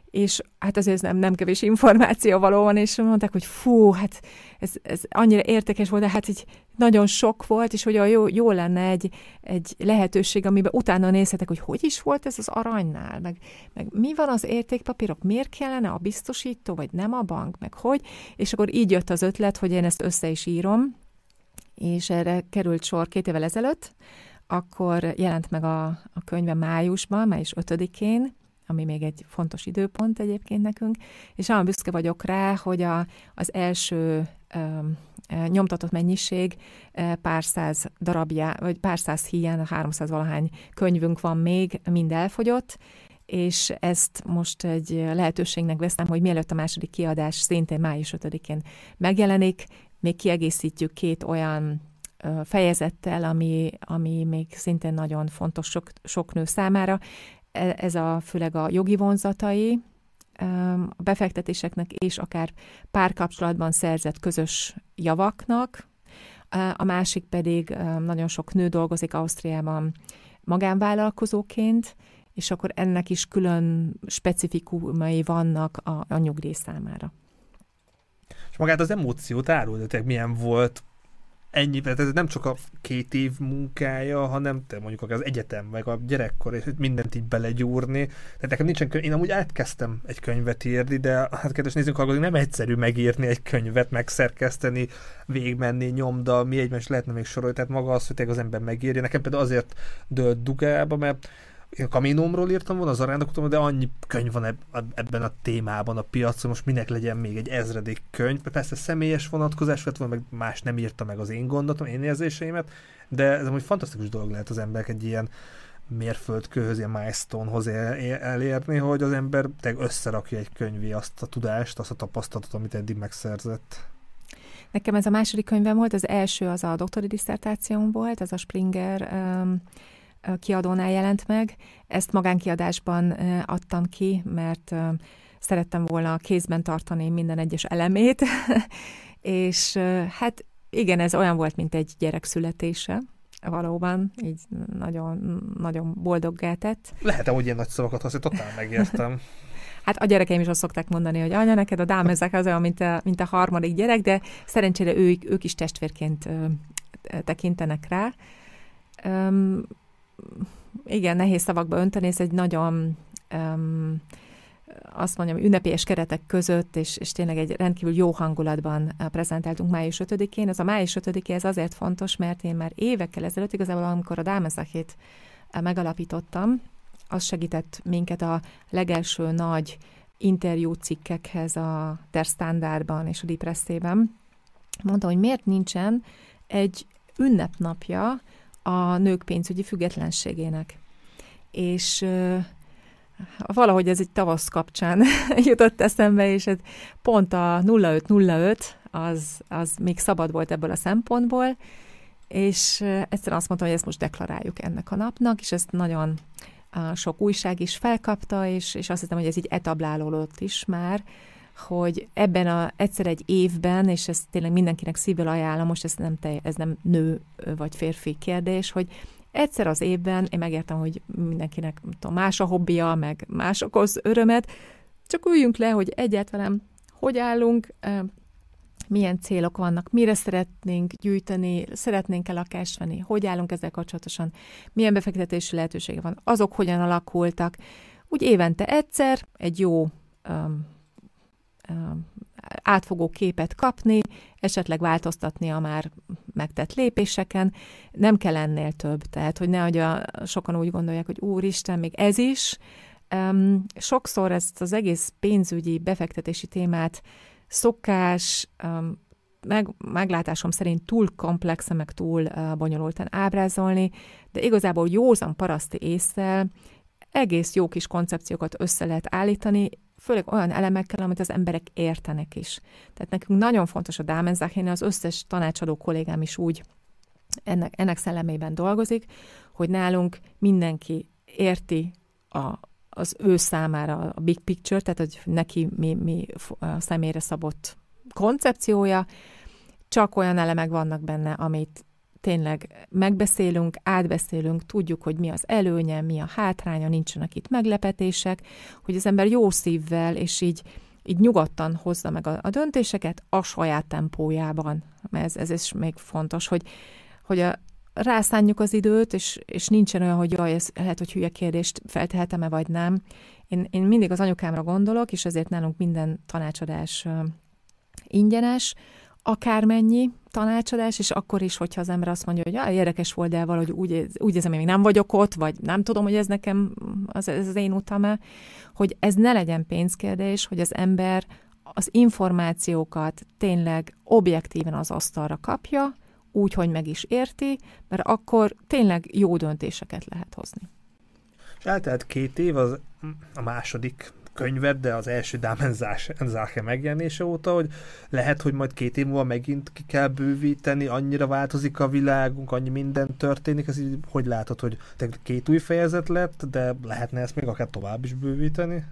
és hát azért nem, nem kevés információ való van, és mondták, hogy fú, hát ez, ez annyira értékes volt, de hát így nagyon sok volt, és hogy jó, jó lenne egy, egy lehetőség, amiben utána nézhetek, hogy hogy is volt ez az aranynál, meg, meg mi van az értékpapírok, miért kellene a biztosító, vagy nem a bank, meg hogy, és akkor így jött az ötlet, hogy én ezt össze is írom, és erre került sor két évvel ezelőtt, akkor jelent meg a, a könyve májusban, május 5-én, ami még egy fontos időpont egyébként nekünk, és nagyon büszke vagyok rá, hogy a, az első ö, nyomtatott mennyiség pár száz darabja, vagy pár száz híján, 300 valahány könyvünk van még, mind elfogyott, és ezt most egy lehetőségnek veszem, hogy mielőtt a második kiadás szintén május 5-én megjelenik, még kiegészítjük két olyan fejezettel, ami, ami még szintén nagyon fontos sok, sok nő számára. E, ez a főleg a jogi vonzatai, a befektetéseknek és akár párkapcsolatban szerzett közös javaknak, a másik pedig nagyon sok nő dolgozik Ausztriában magánvállalkozóként, és akkor ennek is külön specifikumai vannak a, a nyugdíj számára. És magát az emóciót árultatok, milyen volt ennyi, tehát ez nem csak a két év munkája, hanem te mondjuk az egyetem, meg a gyerekkor, és mindent így belegyúrni. Tehát nekem nincsen könyv, én amúgy átkezdtem egy könyvet írni, de hát kedves nézzünk hallgatni, nem egyszerű megírni egy könyvet, megszerkeszteni, végigmenni, nyomda, mi egymás lehetne még sorolni, tehát maga az, hogy az ember megírja. Nekem például azért dölt dugába, mert Kaminómról írtam volna, az arándokutom, de annyi könyv van ebben a témában a piacon, most minek legyen még egy ezredik könyv. Persze személyes vonatkozás vett volna, meg más nem írta meg az én gondotom, én érzéseimet, de ez egy fantasztikus dolog lehet az emberek egy ilyen mérföldkőhöz, ilyen milestone-hoz elérni, hogy az ember összerakja egy könyvé azt a tudást, azt a tapasztalatot, amit eddig megszerzett. Nekem ez a második könyvem volt, az első az a doktori diszertációm volt, ez a Springer um, kiadónál jelent meg. Ezt magánkiadásban adtam ki, mert szerettem volna kézben tartani minden egyes elemét, és hát igen, ez olyan volt, mint egy gyerek születése, valóban, így nagyon, nagyon boldoggá tett. Lehet-e, hogy ilyen nagy szavakat használni, totál megértem. Hát a gyerekeim is azt szokták mondani, hogy anya, neked a dámezek az olyan, mint a, mint a harmadik gyerek, de szerencsére ők, ők is testvérként ö, tekintenek rá igen, nehéz szavakba önteni, ez egy nagyon um, azt mondjam, ünnepélyes keretek között, és, és tényleg egy rendkívül jó hangulatban prezentáltunk május 5-én. Ez a május 5 ez azért fontos, mert én már évekkel ezelőtt, igazából amikor a Dámezakét megalapítottam, az segített minket a legelső nagy interjú cikkekhez a Der Standardban és a Depresszében. Mondtam, hogy miért nincsen egy ünnepnapja a nők pénzügyi függetlenségének. És valahogy ez egy tavasz kapcsán jutott eszembe, és ez pont a 0505 az, az még szabad volt ebből a szempontból, és egyszerűen azt mondtam, hogy ezt most deklaráljuk ennek a napnak, és ezt nagyon sok újság is felkapta, és, és azt hiszem, hogy ez így etablálódott is már, hogy ebben a egyszer egy évben, és ezt tényleg mindenkinek szívből ajánlom, most ez nem, te, ez nem nő vagy férfi kérdés, hogy egyszer az évben én megértem, hogy mindenkinek tudom, más a hobbija, meg más okoz örömet, csak üljünk le, hogy egyáltalán hogy állunk, milyen célok vannak, mire szeretnénk gyűjteni, szeretnénk-e lakást venni, hogy állunk ezzel kapcsolatosan, milyen befektetési lehetősége van, azok hogyan alakultak. Úgy évente egyszer egy jó um, átfogó képet kapni, esetleg változtatni a már megtett lépéseken. Nem kell ennél több, tehát hogy nehogy a, sokan úgy gondolják, hogy úristen, még ez is. Um, sokszor ezt az egész pénzügyi befektetési témát szokás, um, meg, meglátásom szerint túl komplexe, meg túl uh, bonyolultan ábrázolni, de igazából józan paraszti észsel egész jó kis koncepciókat össze lehet állítani, főleg olyan elemekkel, amit az emberek értenek is. Tehát nekünk nagyon fontos a Dámenzach, az összes tanácsadó kollégám is úgy ennek, ennek szellemében dolgozik, hogy nálunk mindenki érti a, az ő számára a big picture, tehát hogy neki mi, mi a személyre szabott koncepciója, csak olyan elemek vannak benne, amit tényleg megbeszélünk, átbeszélünk, tudjuk, hogy mi az előnye, mi a hátránya, nincsenek itt meglepetések, hogy az ember jó szívvel, és így, így nyugodtan hozza meg a, a döntéseket a saját tempójában. Ez, ez is még fontos, hogy, hogy a, rászánjuk az időt, és, és nincsen olyan, hogy jaj, ez lehet, hogy hülye kérdést feltehetem-e, vagy nem. Én, én mindig az anyukámra gondolok, és ezért nálunk minden tanácsadás ingyenes, akármennyi tanácsadás, és akkor is, hogyha az ember azt mondja, hogy ja, érdekes volt, de valahogy úgy, úgy érzem, hogy még nem vagyok ott, vagy nem tudom, hogy ez nekem az, ez az én utam hogy ez ne legyen pénzkérdés, hogy az ember az információkat tényleg objektíven az asztalra kapja, úgy, hogy meg is érti, mert akkor tényleg jó döntéseket lehet hozni. És eltelt két év, az a második könyvet, de az első Dámenzáke megjelenése óta, hogy lehet, hogy majd két év múlva megint ki kell bővíteni, annyira változik a világunk, annyi minden történik, ez így hogy látod, hogy két új fejezet lett, de lehetne ezt még akár tovább is bővíteni?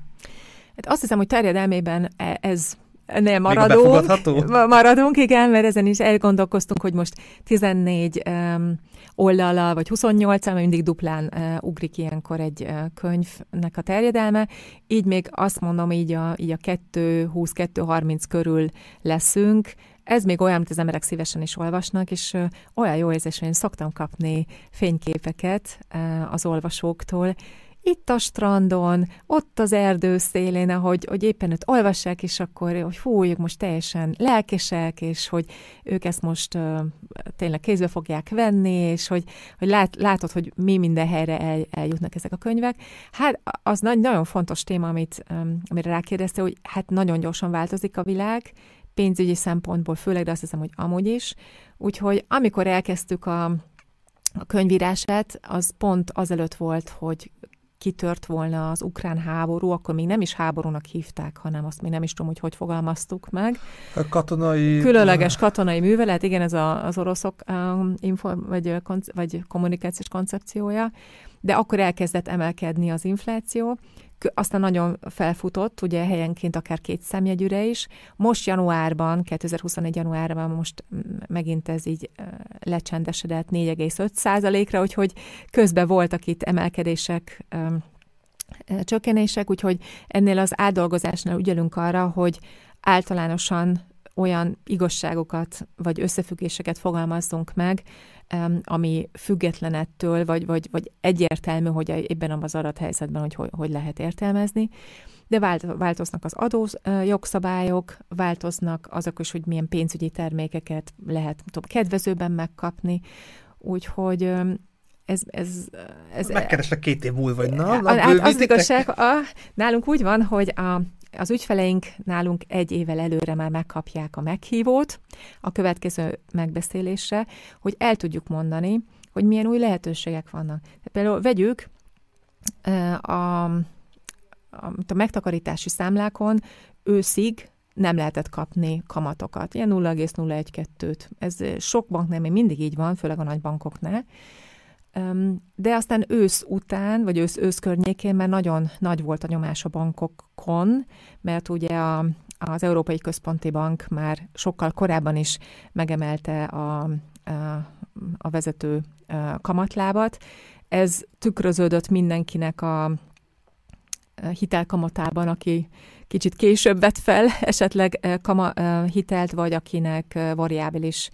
Hát azt hiszem, hogy terjedelmében e- ez Ennél maradunk. Maradunk, igen, mert ezen is elgondolkoztunk, hogy most 14 um, oldala, vagy 28 mert mindig duplán uh, ugrik ilyenkor egy uh, könyvnek a terjedelme. Így még azt mondom, így a, így a 2-20-2-30 körül leszünk. Ez még olyan, amit az emberek szívesen is olvasnak, és uh, olyan jó érzés, hogy én szoktam kapni fényképeket uh, az olvasóktól, itt a strandon, ott az erdő szélén, ahogy hogy éppen ott olvassák, és akkor, hogy fú, ők most teljesen lelkesek, és hogy ők ezt most uh, tényleg kézbe fogják venni, és hogy, hogy lát, látod, hogy mi minden helyre el, eljutnak ezek a könyvek. Hát az nagy, nagyon fontos téma, amit, amire rákérdezte, hogy hát nagyon gyorsan változik a világ, pénzügyi szempontból főleg, de azt hiszem, hogy amúgy is. Úgyhogy amikor elkezdtük a, a könyvírását, az pont azelőtt volt, hogy kitört volna az ukrán háború, akkor még nem is háborúnak hívták, hanem azt még nem is tudom, hogy hogy fogalmaztuk meg. A katonai... Különleges katonai művelet, igen, ez a, az oroszok um, info, vagy, vagy kommunikációs koncepciója, de akkor elkezdett emelkedni az infláció, aztán nagyon felfutott, ugye helyenként akár két szemjegyűre is. Most januárban, 2021 januárban most megint ez így lecsendesedett 4,5 százalékra, úgyhogy közben voltak itt emelkedések, csökkenések, úgyhogy ennél az átdolgozásnál ügyelünk arra, hogy általánosan olyan igazságokat vagy összefüggéseket fogalmazzunk meg, ami független ettől, vagy, vagy, vagy egyértelmű, hogy ebben az adott hogy, hogy hogy lehet értelmezni. De vált, változnak az adó jogszabályok, változnak azok is, hogy milyen pénzügyi termékeket lehet tudom, kedvezőben megkapni, úgyhogy ez, ez, ez Megkeresek két év múlva, vagy na, na hát az igazság, a, nálunk úgy van, hogy a, az ügyfeleink nálunk egy évvel előre már megkapják a meghívót a következő megbeszélésre, hogy el tudjuk mondani, hogy milyen új lehetőségek vannak. Például vegyük a, a, a megtakarítási számlákon őszig nem lehetett kapni kamatokat, ilyen 0,012-t. Ez sok banknál még mindig így van, főleg a nagy bankoknál. De aztán ősz után, vagy ősz, ősz környékén már nagyon nagy volt a nyomás a bankokon, mert ugye a, az Európai Központi Bank már sokkal korábban is megemelte a, a, a vezető kamatlábat. Ez tükröződött mindenkinek a hitelkamatában, aki kicsit később vett fel esetleg kama, hitelt, vagy akinek variábilis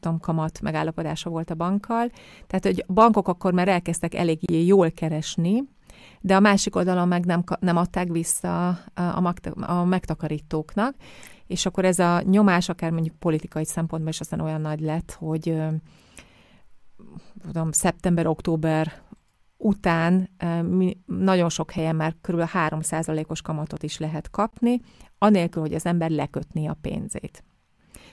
tudom, kamat megállapodása volt a bankkal. Tehát, hogy bankok akkor már elkezdtek elég jól keresni, de a másik oldalon meg nem, nem adták vissza a, a, megtakarítóknak, és akkor ez a nyomás akár mondjuk politikai szempontból is aztán olyan nagy lett, hogy tudom, szeptember-október után nagyon sok helyen már kb. 3%-os kamatot is lehet kapni, anélkül, hogy az ember lekötné a pénzét.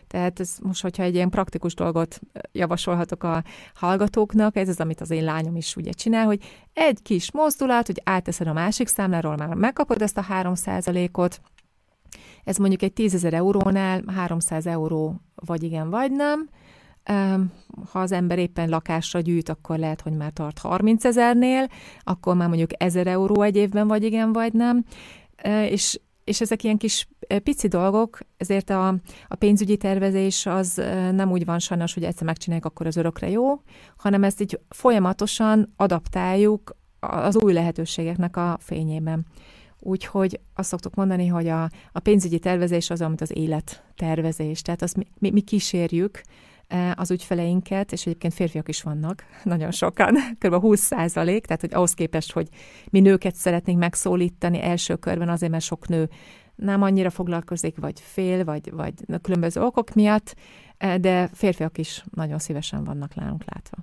Tehát ez most, hogyha egy ilyen praktikus dolgot javasolhatok a hallgatóknak, ez az, amit az én lányom is ugye csinál, hogy egy kis mozdulat, hogy áteszed a másik számláról, már megkapod ezt a 3 ot ez mondjuk egy 10 ezer eurónál 300 euró vagy igen, vagy nem, ha az ember éppen lakásra gyűjt, akkor lehet, hogy már tart 30 ezernél, akkor már mondjuk 1000 euró egy évben, vagy igen, vagy nem. És és ezek ilyen kis pici dolgok, ezért a, a pénzügyi tervezés az nem úgy van sajnos, hogy egyszer megcsináljuk, akkor az örökre jó, hanem ezt így folyamatosan adaptáljuk az új lehetőségeknek a fényében. Úgyhogy azt szoktuk mondani, hogy a, a pénzügyi tervezés az, amit az élettervezés. Tehát azt mi, mi, mi kísérjük, az ügyfeleinket, és egyébként férfiak is vannak, nagyon sokan, kb. 20 százalék, tehát hogy ahhoz képest, hogy mi nőket szeretnénk megszólítani első körben, azért, mert sok nő nem annyira foglalkozik, vagy fél, vagy, vagy különböző okok miatt, e, de férfiak is nagyon szívesen vannak nálunk látva.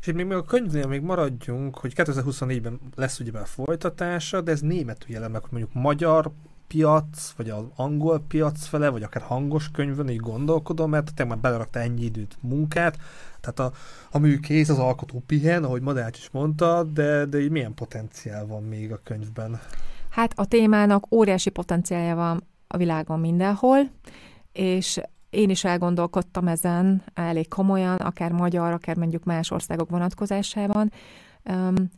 És még, még a könyvnél még maradjunk, hogy 2024-ben lesz ugye a folytatása, de ez németül jelen meg, hogy mondjuk magyar piac, vagy az angol piac fele, vagy akár hangos könyvön így gondolkodom, mert te már belerakta ennyi időt, munkát, tehát a, a mű kész, az alkotó pihen, ahogy Madács is mondta, de, de így milyen potenciál van még a könyvben? Hát a témának óriási potenciálja van a világon mindenhol, és én is elgondolkodtam ezen elég komolyan, akár magyar, akár mondjuk más országok vonatkozásában,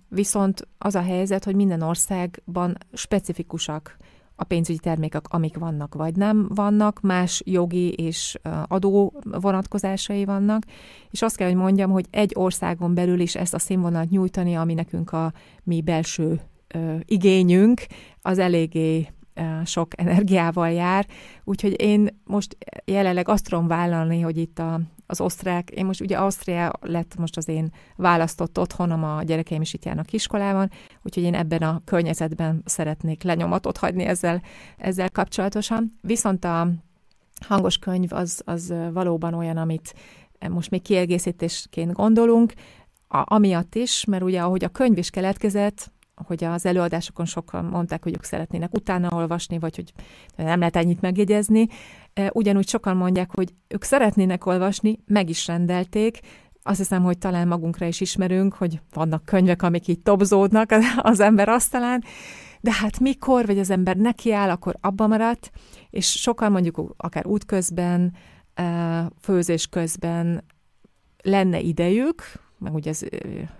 viszont az a helyzet, hogy minden országban specifikusak a pénzügyi termékek, amik vannak, vagy nem vannak, más jogi és adó vonatkozásai vannak, és azt kell, hogy mondjam, hogy egy országon belül is ezt a színvonalat nyújtani, ami nekünk a mi belső igényünk, az eléggé sok energiával jár, úgyhogy én most jelenleg azt tudom vállalni, hogy itt a, az osztrák, én most ugye Ausztria lett most az én választott otthonom, a gyerekeim is itt járnak iskolában, úgyhogy én ebben a környezetben szeretnék lenyomatot hagyni ezzel, ezzel kapcsolatosan. Viszont a hangos könyv az, az valóban olyan, amit most még kiegészítésként gondolunk, a, amiatt is, mert ugye ahogy a könyv is keletkezett, hogy az előadásokon sokan mondták, hogy ők szeretnének utána olvasni, vagy hogy nem lehet ennyit megjegyezni. Ugyanúgy sokan mondják, hogy ők szeretnének olvasni, meg is rendelték, azt hiszem, hogy talán magunkra is ismerünk, hogy vannak könyvek, amik így tobzódnak az ember asztalán, de hát mikor, vagy az ember nekiáll, akkor abba maradt, és sokan mondjuk akár útközben, főzés közben lenne idejük, meg ugye ez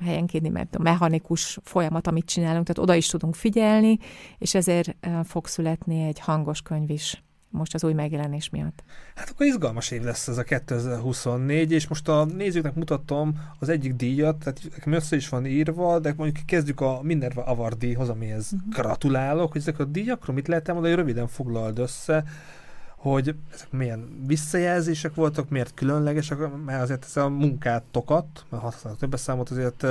helyenként mert a mechanikus folyamat, amit csinálunk, tehát oda is tudunk figyelni, és ezért fog születni egy hangos könyv is most az új megjelenés miatt. Hát akkor izgalmas év lesz ez a 2024, és most a nézőknek mutatom az egyik díjat, tehát nekem össze is van írva, de mondjuk kezdjük a Minerva Avar díjhoz, amihez uh-huh. gratulálok, hogy ezek a díjakról mit lehet elmondani, hogy röviden foglald össze, hogy ezek milyen visszajelzések voltak, miért különlegesek, mert azért ez a munkátokat, mert használnak többes számot, azért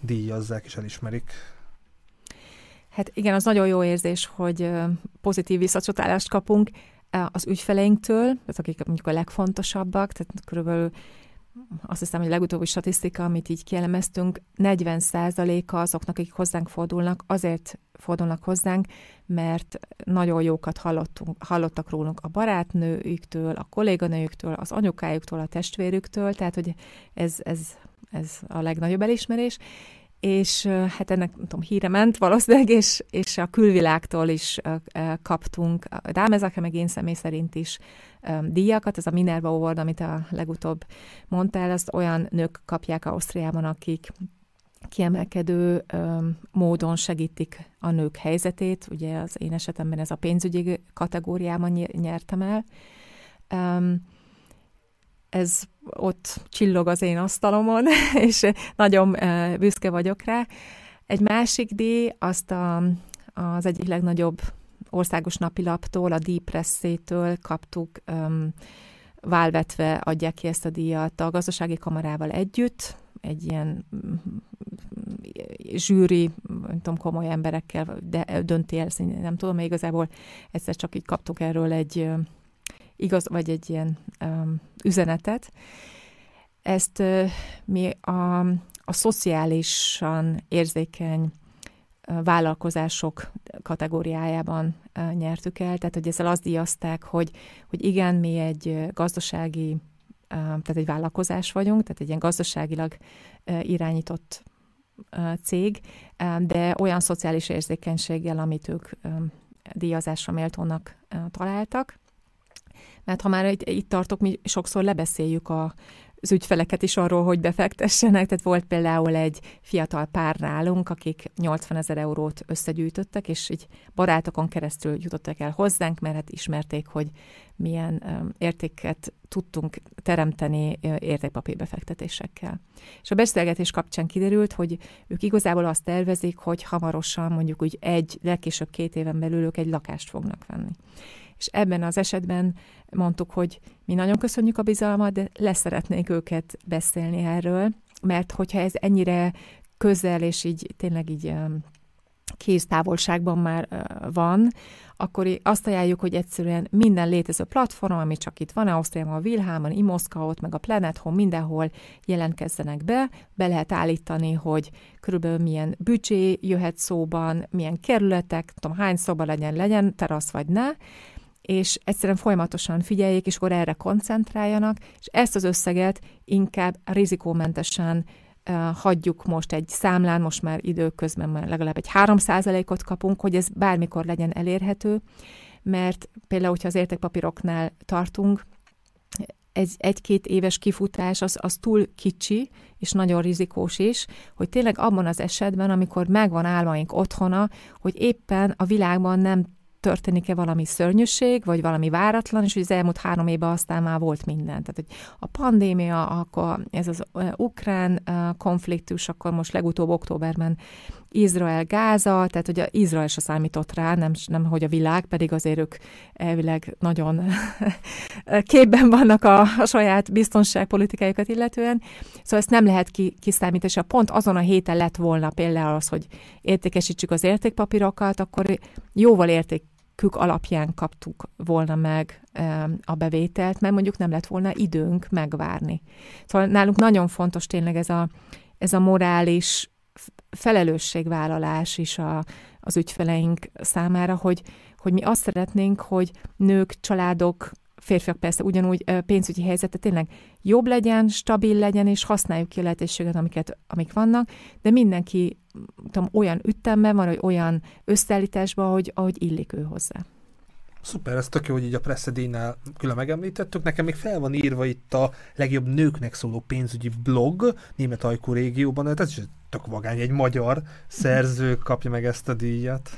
díjazzák és elismerik. Hát igen, az nagyon jó érzés, hogy pozitív visszacsotálást kapunk az ügyfeleinktől, tehát akik mondjuk a legfontosabbak, tehát körülbelül azt hiszem, hogy a legutóbbi statisztika, amit így kielemeztünk, 40%-a azoknak, akik hozzánk fordulnak, azért fordulnak hozzánk, mert nagyon jókat hallottunk, hallottak rólunk a barátnőjüktől, a kolléganőjüktől, az anyukájuktól, a testvérüktől, tehát hogy ez, ez, ez a legnagyobb elismerés, és hát ennek nem tudom, híre ment valószínűleg, és, és a külvilágtól is kaptunk, Dámezake meg én személy szerint is díjakat, ez a Minerva Award, amit a legutóbb mondtál, azt olyan nők kapják Ausztriában, akik kiemelkedő módon segítik a nők helyzetét. Ugye az én esetemben ez a pénzügyi kategóriában nyertem el. Ez ott csillog az én asztalomon, és nagyon büszke vagyok rá. Egy másik díj, azt a, az egyik legnagyobb országos napilaptól, a Deep Press-től kaptuk, um, válvetve adják ki ezt a díjat a gazdasági kamarával együtt, egy ilyen mm, zsűri, nem tudom, komoly emberekkel de dönti el, nem tudom, még igazából egyszer csak így kaptuk erről egy igaz, vagy egy ilyen um, üzenetet. Ezt uh, mi a, a szociálisan érzékeny vállalkozások kategóriájában nyertük el, tehát hogy ezzel azt díjazták, hogy, hogy igen, mi egy gazdasági, tehát egy vállalkozás vagyunk, tehát egy ilyen gazdaságilag irányított cég, de olyan szociális érzékenységgel, amit ők díjazásra méltónak találtak. Mert ha már itt, itt tartok, mi sokszor lebeszéljük a, az ügyfeleket is arról, hogy befektessenek. Tehát volt például egy fiatal pár nálunk, akik 80 ezer eurót összegyűjtöttek, és így barátokon keresztül jutottak el hozzánk, mert hát ismerték, hogy milyen értéket tudtunk teremteni értékpapírbefektetésekkel. És a beszélgetés kapcsán kiderült, hogy ők igazából azt tervezik, hogy hamarosan, mondjuk úgy egy, legkésőbb két éven belül ők egy lakást fognak venni és ebben az esetben mondtuk, hogy mi nagyon köszönjük a bizalmat, de leszeretnénk őket beszélni erről, mert hogyha ez ennyire közel, és így tényleg így kéz távolságban már van, akkor azt ajánljuk, hogy egyszerűen minden létező platform, ami csak itt van, Ausztriában, a Wilhelmen, Imoszkaot, meg a Planet Home, mindenhol jelentkezzenek be, be lehet állítani, hogy körülbelül milyen büdzsé jöhet szóban, milyen kerületek, tudom, hány szoba legyen, legyen terasz vagy ne, és egyszerűen folyamatosan figyeljék, és akkor erre koncentráljanak, és ezt az összeget inkább rizikómentesen hagyjuk most egy számlán, most már időközben már legalább egy 3%-ot kapunk, hogy ez bármikor legyen elérhető, mert például, hogyha az értékpapíroknál tartunk, egy, egy-két éves kifutás az, az túl kicsi, és nagyon rizikós is, hogy tényleg abban az esetben, amikor megvan álmaink otthona, hogy éppen a világban nem történik-e valami szörnyűség, vagy valami váratlan, és hogy az elmúlt három évben aztán már volt minden. Tehát, hogy a pandémia, akkor ez az ukrán konfliktus, akkor most legutóbb októberben Izrael-Gáza, tehát hogy a Izrael se számított rá, nem, nem hogy a világ, pedig azért ők elvileg nagyon képben vannak a, a saját biztonságpolitikájukat illetően. Szóval ezt nem lehet ki, kiszámítani, és a pont azon a héten lett volna például az, hogy értékesítsük az értékpapírokat, akkor jóval érték alapján kaptuk volna meg a bevételt, mert mondjuk nem lett volna időnk megvárni. Szóval nálunk nagyon fontos tényleg ez a, ez a morális felelősségvállalás is a, az ügyfeleink számára, hogy, hogy mi azt szeretnénk, hogy nők, családok, férfiak persze ugyanúgy pénzügyi helyzete tényleg jobb legyen, stabil legyen, és használjuk ki a lehetőséget, amiket, amik vannak, de mindenki tudom, olyan ütemben van, vagy olyan összeállításban, hogy ahogy illik ő hozzá. Szuper, ez tök jó, hogy így a Presszedénál külön megemlítettük. Nekem még fel van írva itt a legjobb nőknek szóló pénzügyi blog német ajkú régióban, ez is tök vagány, egy magyar szerző kapja meg ezt a díjat.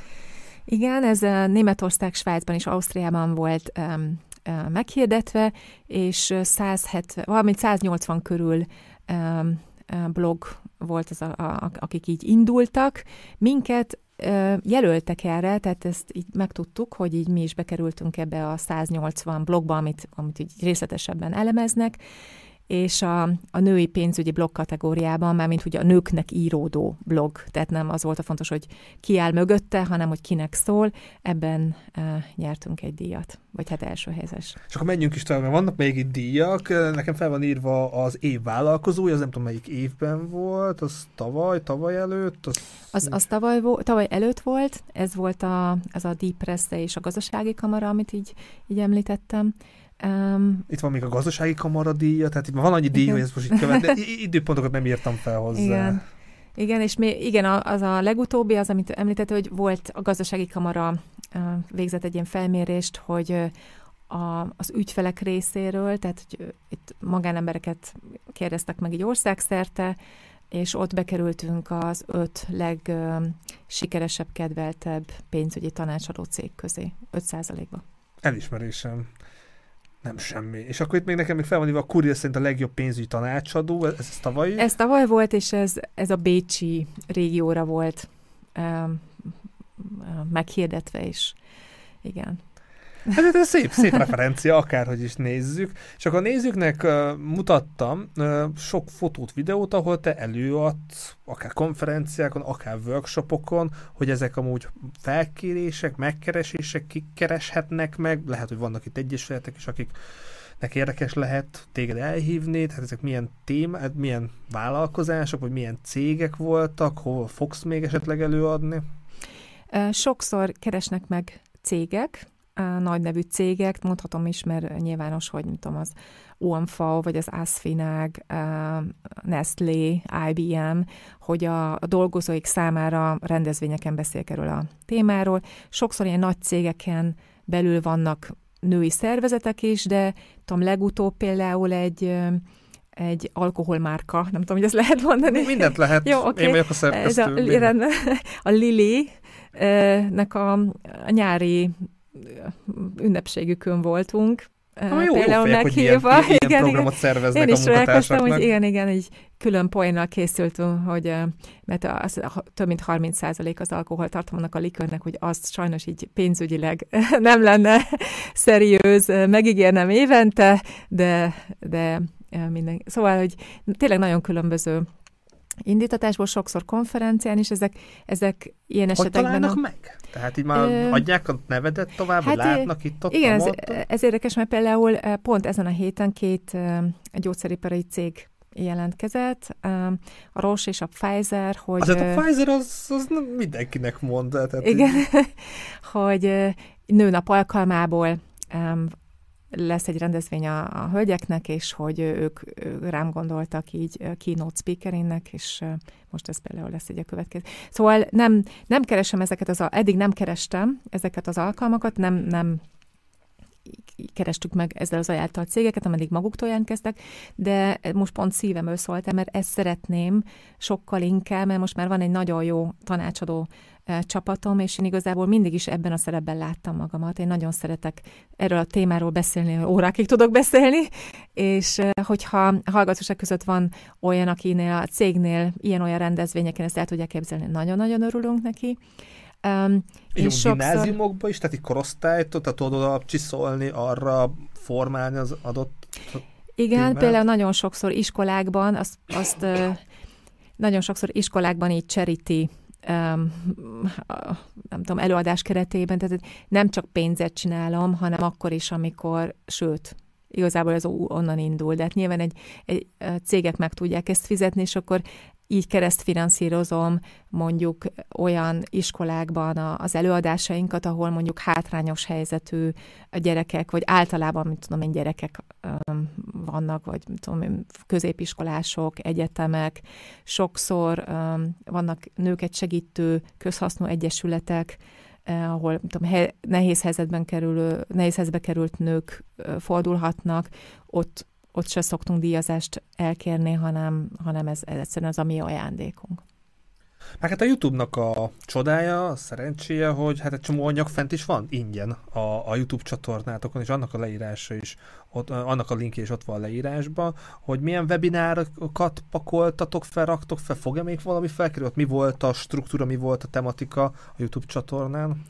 Igen, ez a Németország, Svájcban és Ausztriában volt um, meghirdetve, és 170, valamint 180 körül um, blog volt az, a, a, akik így indultak. Minket jelöltek erre, tehát ezt így megtudtuk, hogy így mi is bekerültünk ebbe a 180 blogba, amit, amit így részletesebben elemeznek, és a, a női pénzügyi blog kategóriában, már mint ugye a nőknek íródó blog, tehát nem az volt a fontos, hogy ki áll mögötte, hanem hogy kinek szól, ebben e, nyertünk egy díjat, vagy hát első helyzes. És akkor menjünk is tovább, mert vannak még itt díjak, nekem fel van írva az év vállalkozója, az nem tudom melyik évben volt, az tavaly, tavaly előtt? Az, az, az tavaly, tavaly előtt volt, ez volt a, az a Deep Press és a gazdasági kamara, amit így, így említettem, Um, itt van még a gazdasági kamaradíja, tehát itt van annyi díj, hogy ezt most így követ, de időpontokat nem írtam fel hozzá. Igen. Igen, és még, igen, az a legutóbbi, az, amit említett, hogy volt a gazdasági kamara végzett egy ilyen felmérést, hogy a, az ügyfelek részéről, tehát hogy itt magánembereket kérdeztek meg egy országszerte, és ott bekerültünk az öt legsikeresebb, kedveltebb pénzügyi tanácsadó cég közé, 5 ba Elismerésem. Nem semmi. És akkor itt még nekem még fel van a Kurier szerint a legjobb pénzügyi tanácsadó, ez, ez tavaly? Ez tavaly volt, és ez, ez a Bécsi régióra volt um, meghirdetve is. Igen. Ez szép, szép referencia, akárhogy is nézzük. És akkor a nézőknek uh, mutattam uh, sok fotót, videót, ahol te előadsz, akár konferenciákon, akár workshopokon, hogy ezek amúgy felkérések, megkeresések, kik kereshetnek meg, lehet, hogy vannak itt egyesületek is, akik nek érdekes lehet téged elhívni, tehát ezek milyen témák, milyen vállalkozások, vagy milyen cégek voltak, hol fogsz még esetleg előadni? Sokszor keresnek meg cégek, nagy nevű cégek, mondhatom is, mert nyilvános, hogy mint tudom, az OMV, vagy az ASFINAG, Nestlé, IBM, hogy a, a dolgozóik számára rendezvényeken beszél erről a témáról. Sokszor ilyen nagy cégeken belül vannak női szervezetek is, de tudom, legutóbb például egy egy alkoholmárka, nem tudom, hogy ezt lehet mondani. Mindent lehet. Jó, okay. Én vagyok a szerkesztő. Ez a, a Lili nek a, a nyári ünnepségükön voltunk, Ah, jó, például jó meghívva. Hogy ilyen, igen, programot szerveznek Én is a hogy igen, igen, egy külön poénnal készültünk, hogy mert az, több mint 30 százalék az alkoholtartalmának a likörnek, hogy azt sajnos így pénzügyileg nem lenne szeriőz megígérnem évente, de, de minden. Szóval, hogy tényleg nagyon különböző indítatásból, sokszor konferencián is, ezek, ezek ilyen hogy esetekben... Hogy meg? Tehát így már ö... adják a nevedet tovább, hát, látnak itt ott? Igen, ez, ez érdekes, mert például pont ezen a héten két gyógyszeripari cég jelentkezett, a Roche és a Pfizer, hogy... Azért a Pfizer az, az mindenkinek mond. Tehát igen, így... hogy nőnap alkalmából lesz egy rendezvény a, a hölgyeknek, és hogy ők, ők rám gondoltak így keynote speakerinnek, és most ez például lesz egy a következő. Szóval nem, nem keresem ezeket az, eddig nem kerestem ezeket az alkalmakat, nem, nem kerestük meg ezzel az ajánltal cégeket, ameddig maguktól jelentkeztek, de most pont szívemről szóltam, mert ezt szeretném sokkal inkább, mert most már van egy nagyon jó tanácsadó csapatom, és én igazából mindig is ebben a szerepben láttam magamat. Én nagyon szeretek erről a témáról beszélni, órákig tudok beszélni, és hogyha hallgatóság között van olyan, akinél a cégnél ilyen-olyan rendezvényeken ezt el tudják képzelni, nagyon-nagyon örülünk neki. Um, és sokszor... gimnáziumokban is, tehát egy korosztályt, tehát tudod oda csiszolni, arra formálni az adott Igen, témát? például nagyon sokszor iskolákban, azt, azt nagyon sokszor iskolákban így charity um, nem tudom, előadás keretében, tehát nem csak pénzet csinálom, hanem akkor is, amikor, sőt, igazából ez onnan indul, de hát nyilván egy, egy cégek meg tudják ezt fizetni, és akkor így keresztfinanszírozom mondjuk olyan iskolákban az előadásainkat, ahol mondjuk hátrányos helyzetű gyerekek, vagy általában, mint tudom én, gyerekek vannak, vagy tudom középiskolások, egyetemek, sokszor vannak nőket segítő közhasznú egyesületek, eh, ahol tudom, nehéz helyzetben kerülő, nehéz helyzetbe került nők fordulhatnak, ott ott se szoktunk díjazást elkérni, hanem, hanem ez, ez egyszerűen az a mi ajándékunk. Meg hát a YouTube-nak a csodája, a szerencséje, hogy hát egy csomó anyag fent is van ingyen a, a YouTube csatornátokon, és annak a leírása is, ott, annak a linkje is ott van a leírásban, hogy milyen webinárokat pakoltatok fel, raktok fel, fog-e még valami felkerült? Mi volt a struktúra, mi volt a tematika a YouTube csatornán?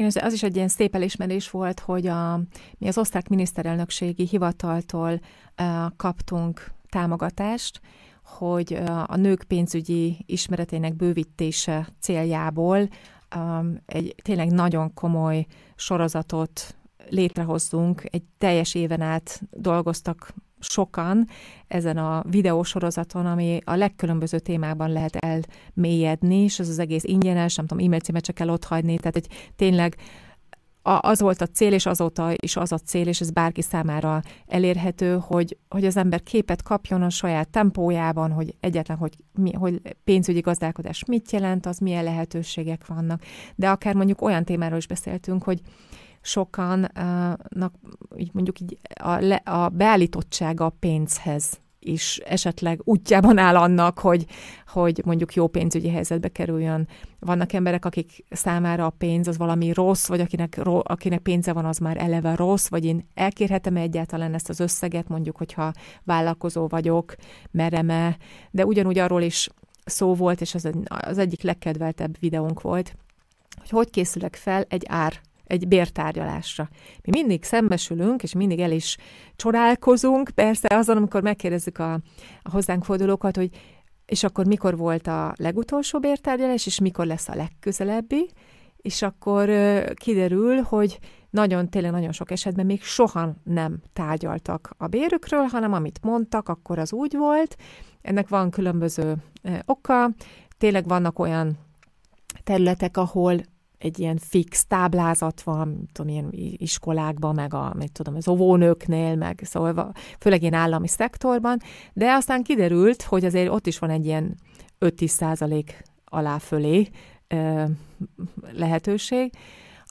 Igen, az is egy ilyen szép elismerés volt, hogy a, mi az osztrák miniszterelnökségi hivataltól uh, kaptunk támogatást, hogy uh, a nők pénzügyi ismeretének bővítése céljából um, egy tényleg nagyon komoly sorozatot létrehozzunk. Egy teljes éven át dolgoztak sokan ezen a videósorozaton, ami a legkülönböző témákban lehet elmélyedni, és ez az egész ingyenes, nem tudom, e-mail címet csak kell ott hagyni, tehát egy tényleg az volt a cél, és azóta is az a cél, és ez bárki számára elérhető, hogy, hogy az ember képet kapjon a saját tempójában, hogy egyetlen, hogy, mi, hogy pénzügyi gazdálkodás mit jelent, az milyen lehetőségek vannak. De akár mondjuk olyan témáról is beszéltünk, hogy sokannak így mondjuk így a, le, a beállítottsága a pénzhez is esetleg útjában áll annak, hogy, hogy mondjuk jó pénzügyi helyzetbe kerüljön. Vannak emberek, akik számára a pénz az valami rossz, vagy akinek, akinek pénze van, az már eleve rossz, vagy én elkérhetem -e egyáltalán ezt az összeget, mondjuk, hogyha vállalkozó vagyok, mereme, de ugyanúgy arról is szó volt, és az, az egyik legkedveltebb videónk volt, hogy hogy készülök fel egy ár egy bértárgyalásra. Mi mindig szembesülünk, és mindig el is csodálkozunk, persze azon, amikor megkérdezzük a, a hozzánk fordulókat, hogy és akkor mikor volt a legutolsó bértárgyalás, és mikor lesz a legközelebbi, és akkor kiderül, hogy nagyon, tényleg nagyon sok esetben még soha nem tárgyaltak a bérükről, hanem amit mondtak, akkor az úgy volt. Ennek van különböző oka. Tényleg vannak olyan területek, ahol egy ilyen fix táblázat van, tudom, ilyen iskolákban, meg a, mit tudom, az óvónőknél, meg szóval főleg ilyen állami szektorban, de aztán kiderült, hogy azért ott is van egy ilyen 5-10 százalék alá fölé ö, lehetőség,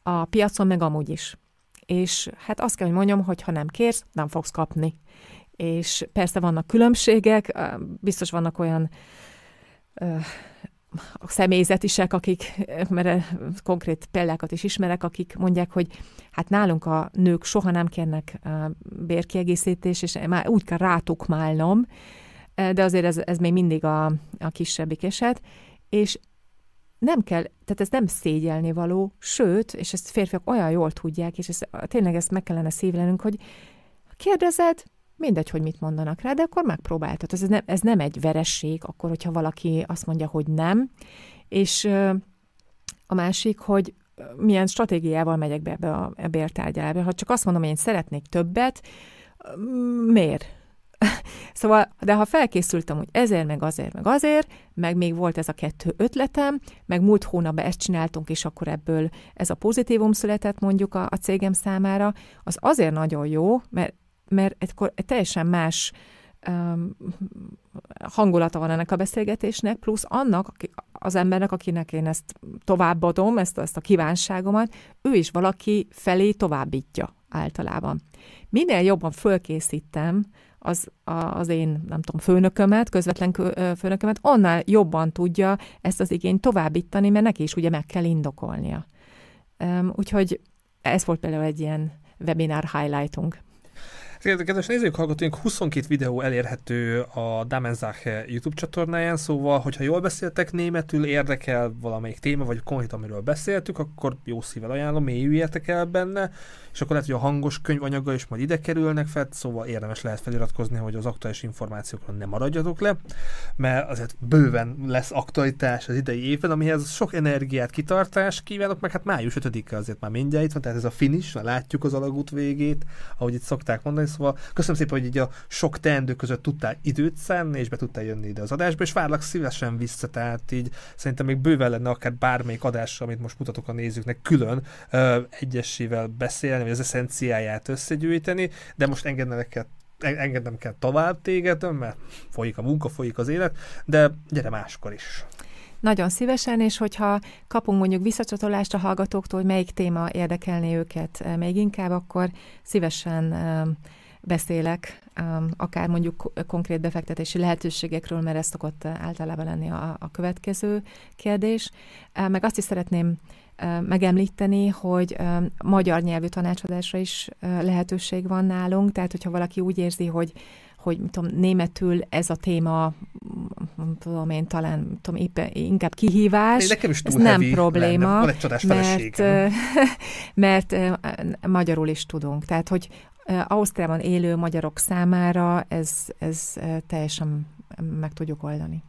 a piacon meg amúgy is. És hát azt kell, hogy mondjam, hogy ha nem kérsz, nem fogsz kapni. És persze vannak különbségek, biztos vannak olyan a személyzetisek, akik, mert konkrét példákat is ismerek, akik mondják, hogy hát nálunk a nők soha nem kérnek bérkiegészítés, és már úgy kell rátukmálnom, de azért ez, ez még mindig a, a kisebbik eset, és nem kell, tehát ez nem szégyelni való, sőt, és ezt férfiak olyan jól tudják, és ezt, tényleg ezt meg kellene szívlenünk, hogy kérdezed, mindegy, hogy mit mondanak rá, de akkor megpróbáltad. Ez nem, ez nem egy veresség, akkor, hogyha valaki azt mondja, hogy nem. És a másik, hogy milyen stratégiával megyek be ebbe a bértárgyalásba. Ha csak azt mondom, hogy én szeretnék többet, miért? szóval, de ha felkészültem, hogy ezért, meg azért, meg azért, meg még volt ez a kettő ötletem, meg múlt hónapban ezt csináltunk, és akkor ebből ez a pozitívum született mondjuk a, a cégem számára, az azért nagyon jó, mert, mert egy, egy teljesen más um, hangulata van ennek a beszélgetésnek, plusz annak aki, az embernek, akinek én ezt továbbadom, ezt, ezt a kívánságomat, ő is valaki felé továbbítja általában. Minél jobban fölkészítem az, az én, nem tudom, főnökömet, közvetlen főnökömet, annál jobban tudja ezt az igényt továbbítani, mert neki is ugye meg kell indokolnia. Úgyhogy ez volt például egy ilyen webinar highlightunk. Kedves nézők, hallgatóink, 22 videó elérhető a Damenzache YouTube csatornáján, szóval, hogyha jól beszéltek németül, érdekel valamelyik téma, vagy konkrétan amiről beszéltük, akkor jó szívvel ajánlom, mélyüljetek el benne, és akkor lehet, hogy a hangos könyvanyaga is majd ide kerülnek fel, szóval érdemes lehet feliratkozni, hogy az aktuális információkról nem maradjatok le, mert azért bőven lesz aktualitás az idei évben, amihez sok energiát, kitartás kívánok, meg hát május 5-e azért már mindjárt itt van, tehát ez a finish, látjuk az alagút végét, ahogy itt szokták mondani, szóval köszönöm szépen, hogy így a sok teendő között tudtál időt szánni, és be tudtál jönni ide az adásba, és várlak szívesen vissza, tehát így szerintem még bőven lenne akár bármelyik adás, amit most mutatok a nézőknek külön egyesével beszélni, vagy az eszenciáját összegyűjteni, de most engednek kell engednem kell tovább téged, mert folyik a munka, folyik az élet, de gyere máskor is. Nagyon szívesen, és hogyha kapunk mondjuk visszacsatolást a hallgatóktól, hogy melyik téma érdekelné őket még inkább, akkor szívesen beszélek, akár mondjuk konkrét befektetési lehetőségekről, mert ez szokott általában lenni a, a következő kérdés. Meg azt is szeretném megemlíteni, hogy magyar nyelvű tanácsadásra is lehetőség van nálunk, tehát hogyha valaki úgy érzi, hogy hogy tudom, németül ez a téma, nem tudom én, talán tudom, épp, inkább kihívás. Nekem is ez nem probléma, lenne. Van egy csodás mert, mert magyarul is tudunk. Tehát, hogy Ausztriában élő magyarok számára ez, ez teljesen meg tudjuk oldani.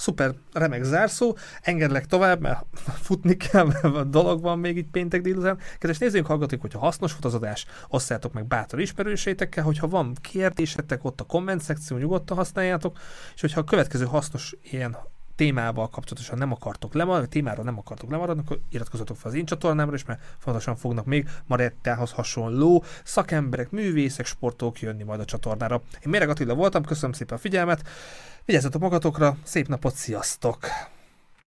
Szuper, remek zárszó. Engedlek tovább, mert futni kell, mert a dolog van még így péntek délután. Kedves nézzünk, hallgatók, hogyha hasznos volt az adás, osszátok meg bátor ismerőseitekkel, hogyha van kérdésetek, ott a komment szekció, nyugodtan használjátok, és hogyha a következő hasznos ilyen témával kapcsolatosan nem akartok lemaradni, témáról nem akartok lemaradni, akkor iratkozzatok fel az én csatornámra is, mert fontosan fognak még Marettához hasonló szakemberek, művészek, sportok jönni majd a csatornára. Én Méreg Attila voltam, köszönöm szépen a figyelmet, vigyázzatok magatokra, szép napot, sziasztok!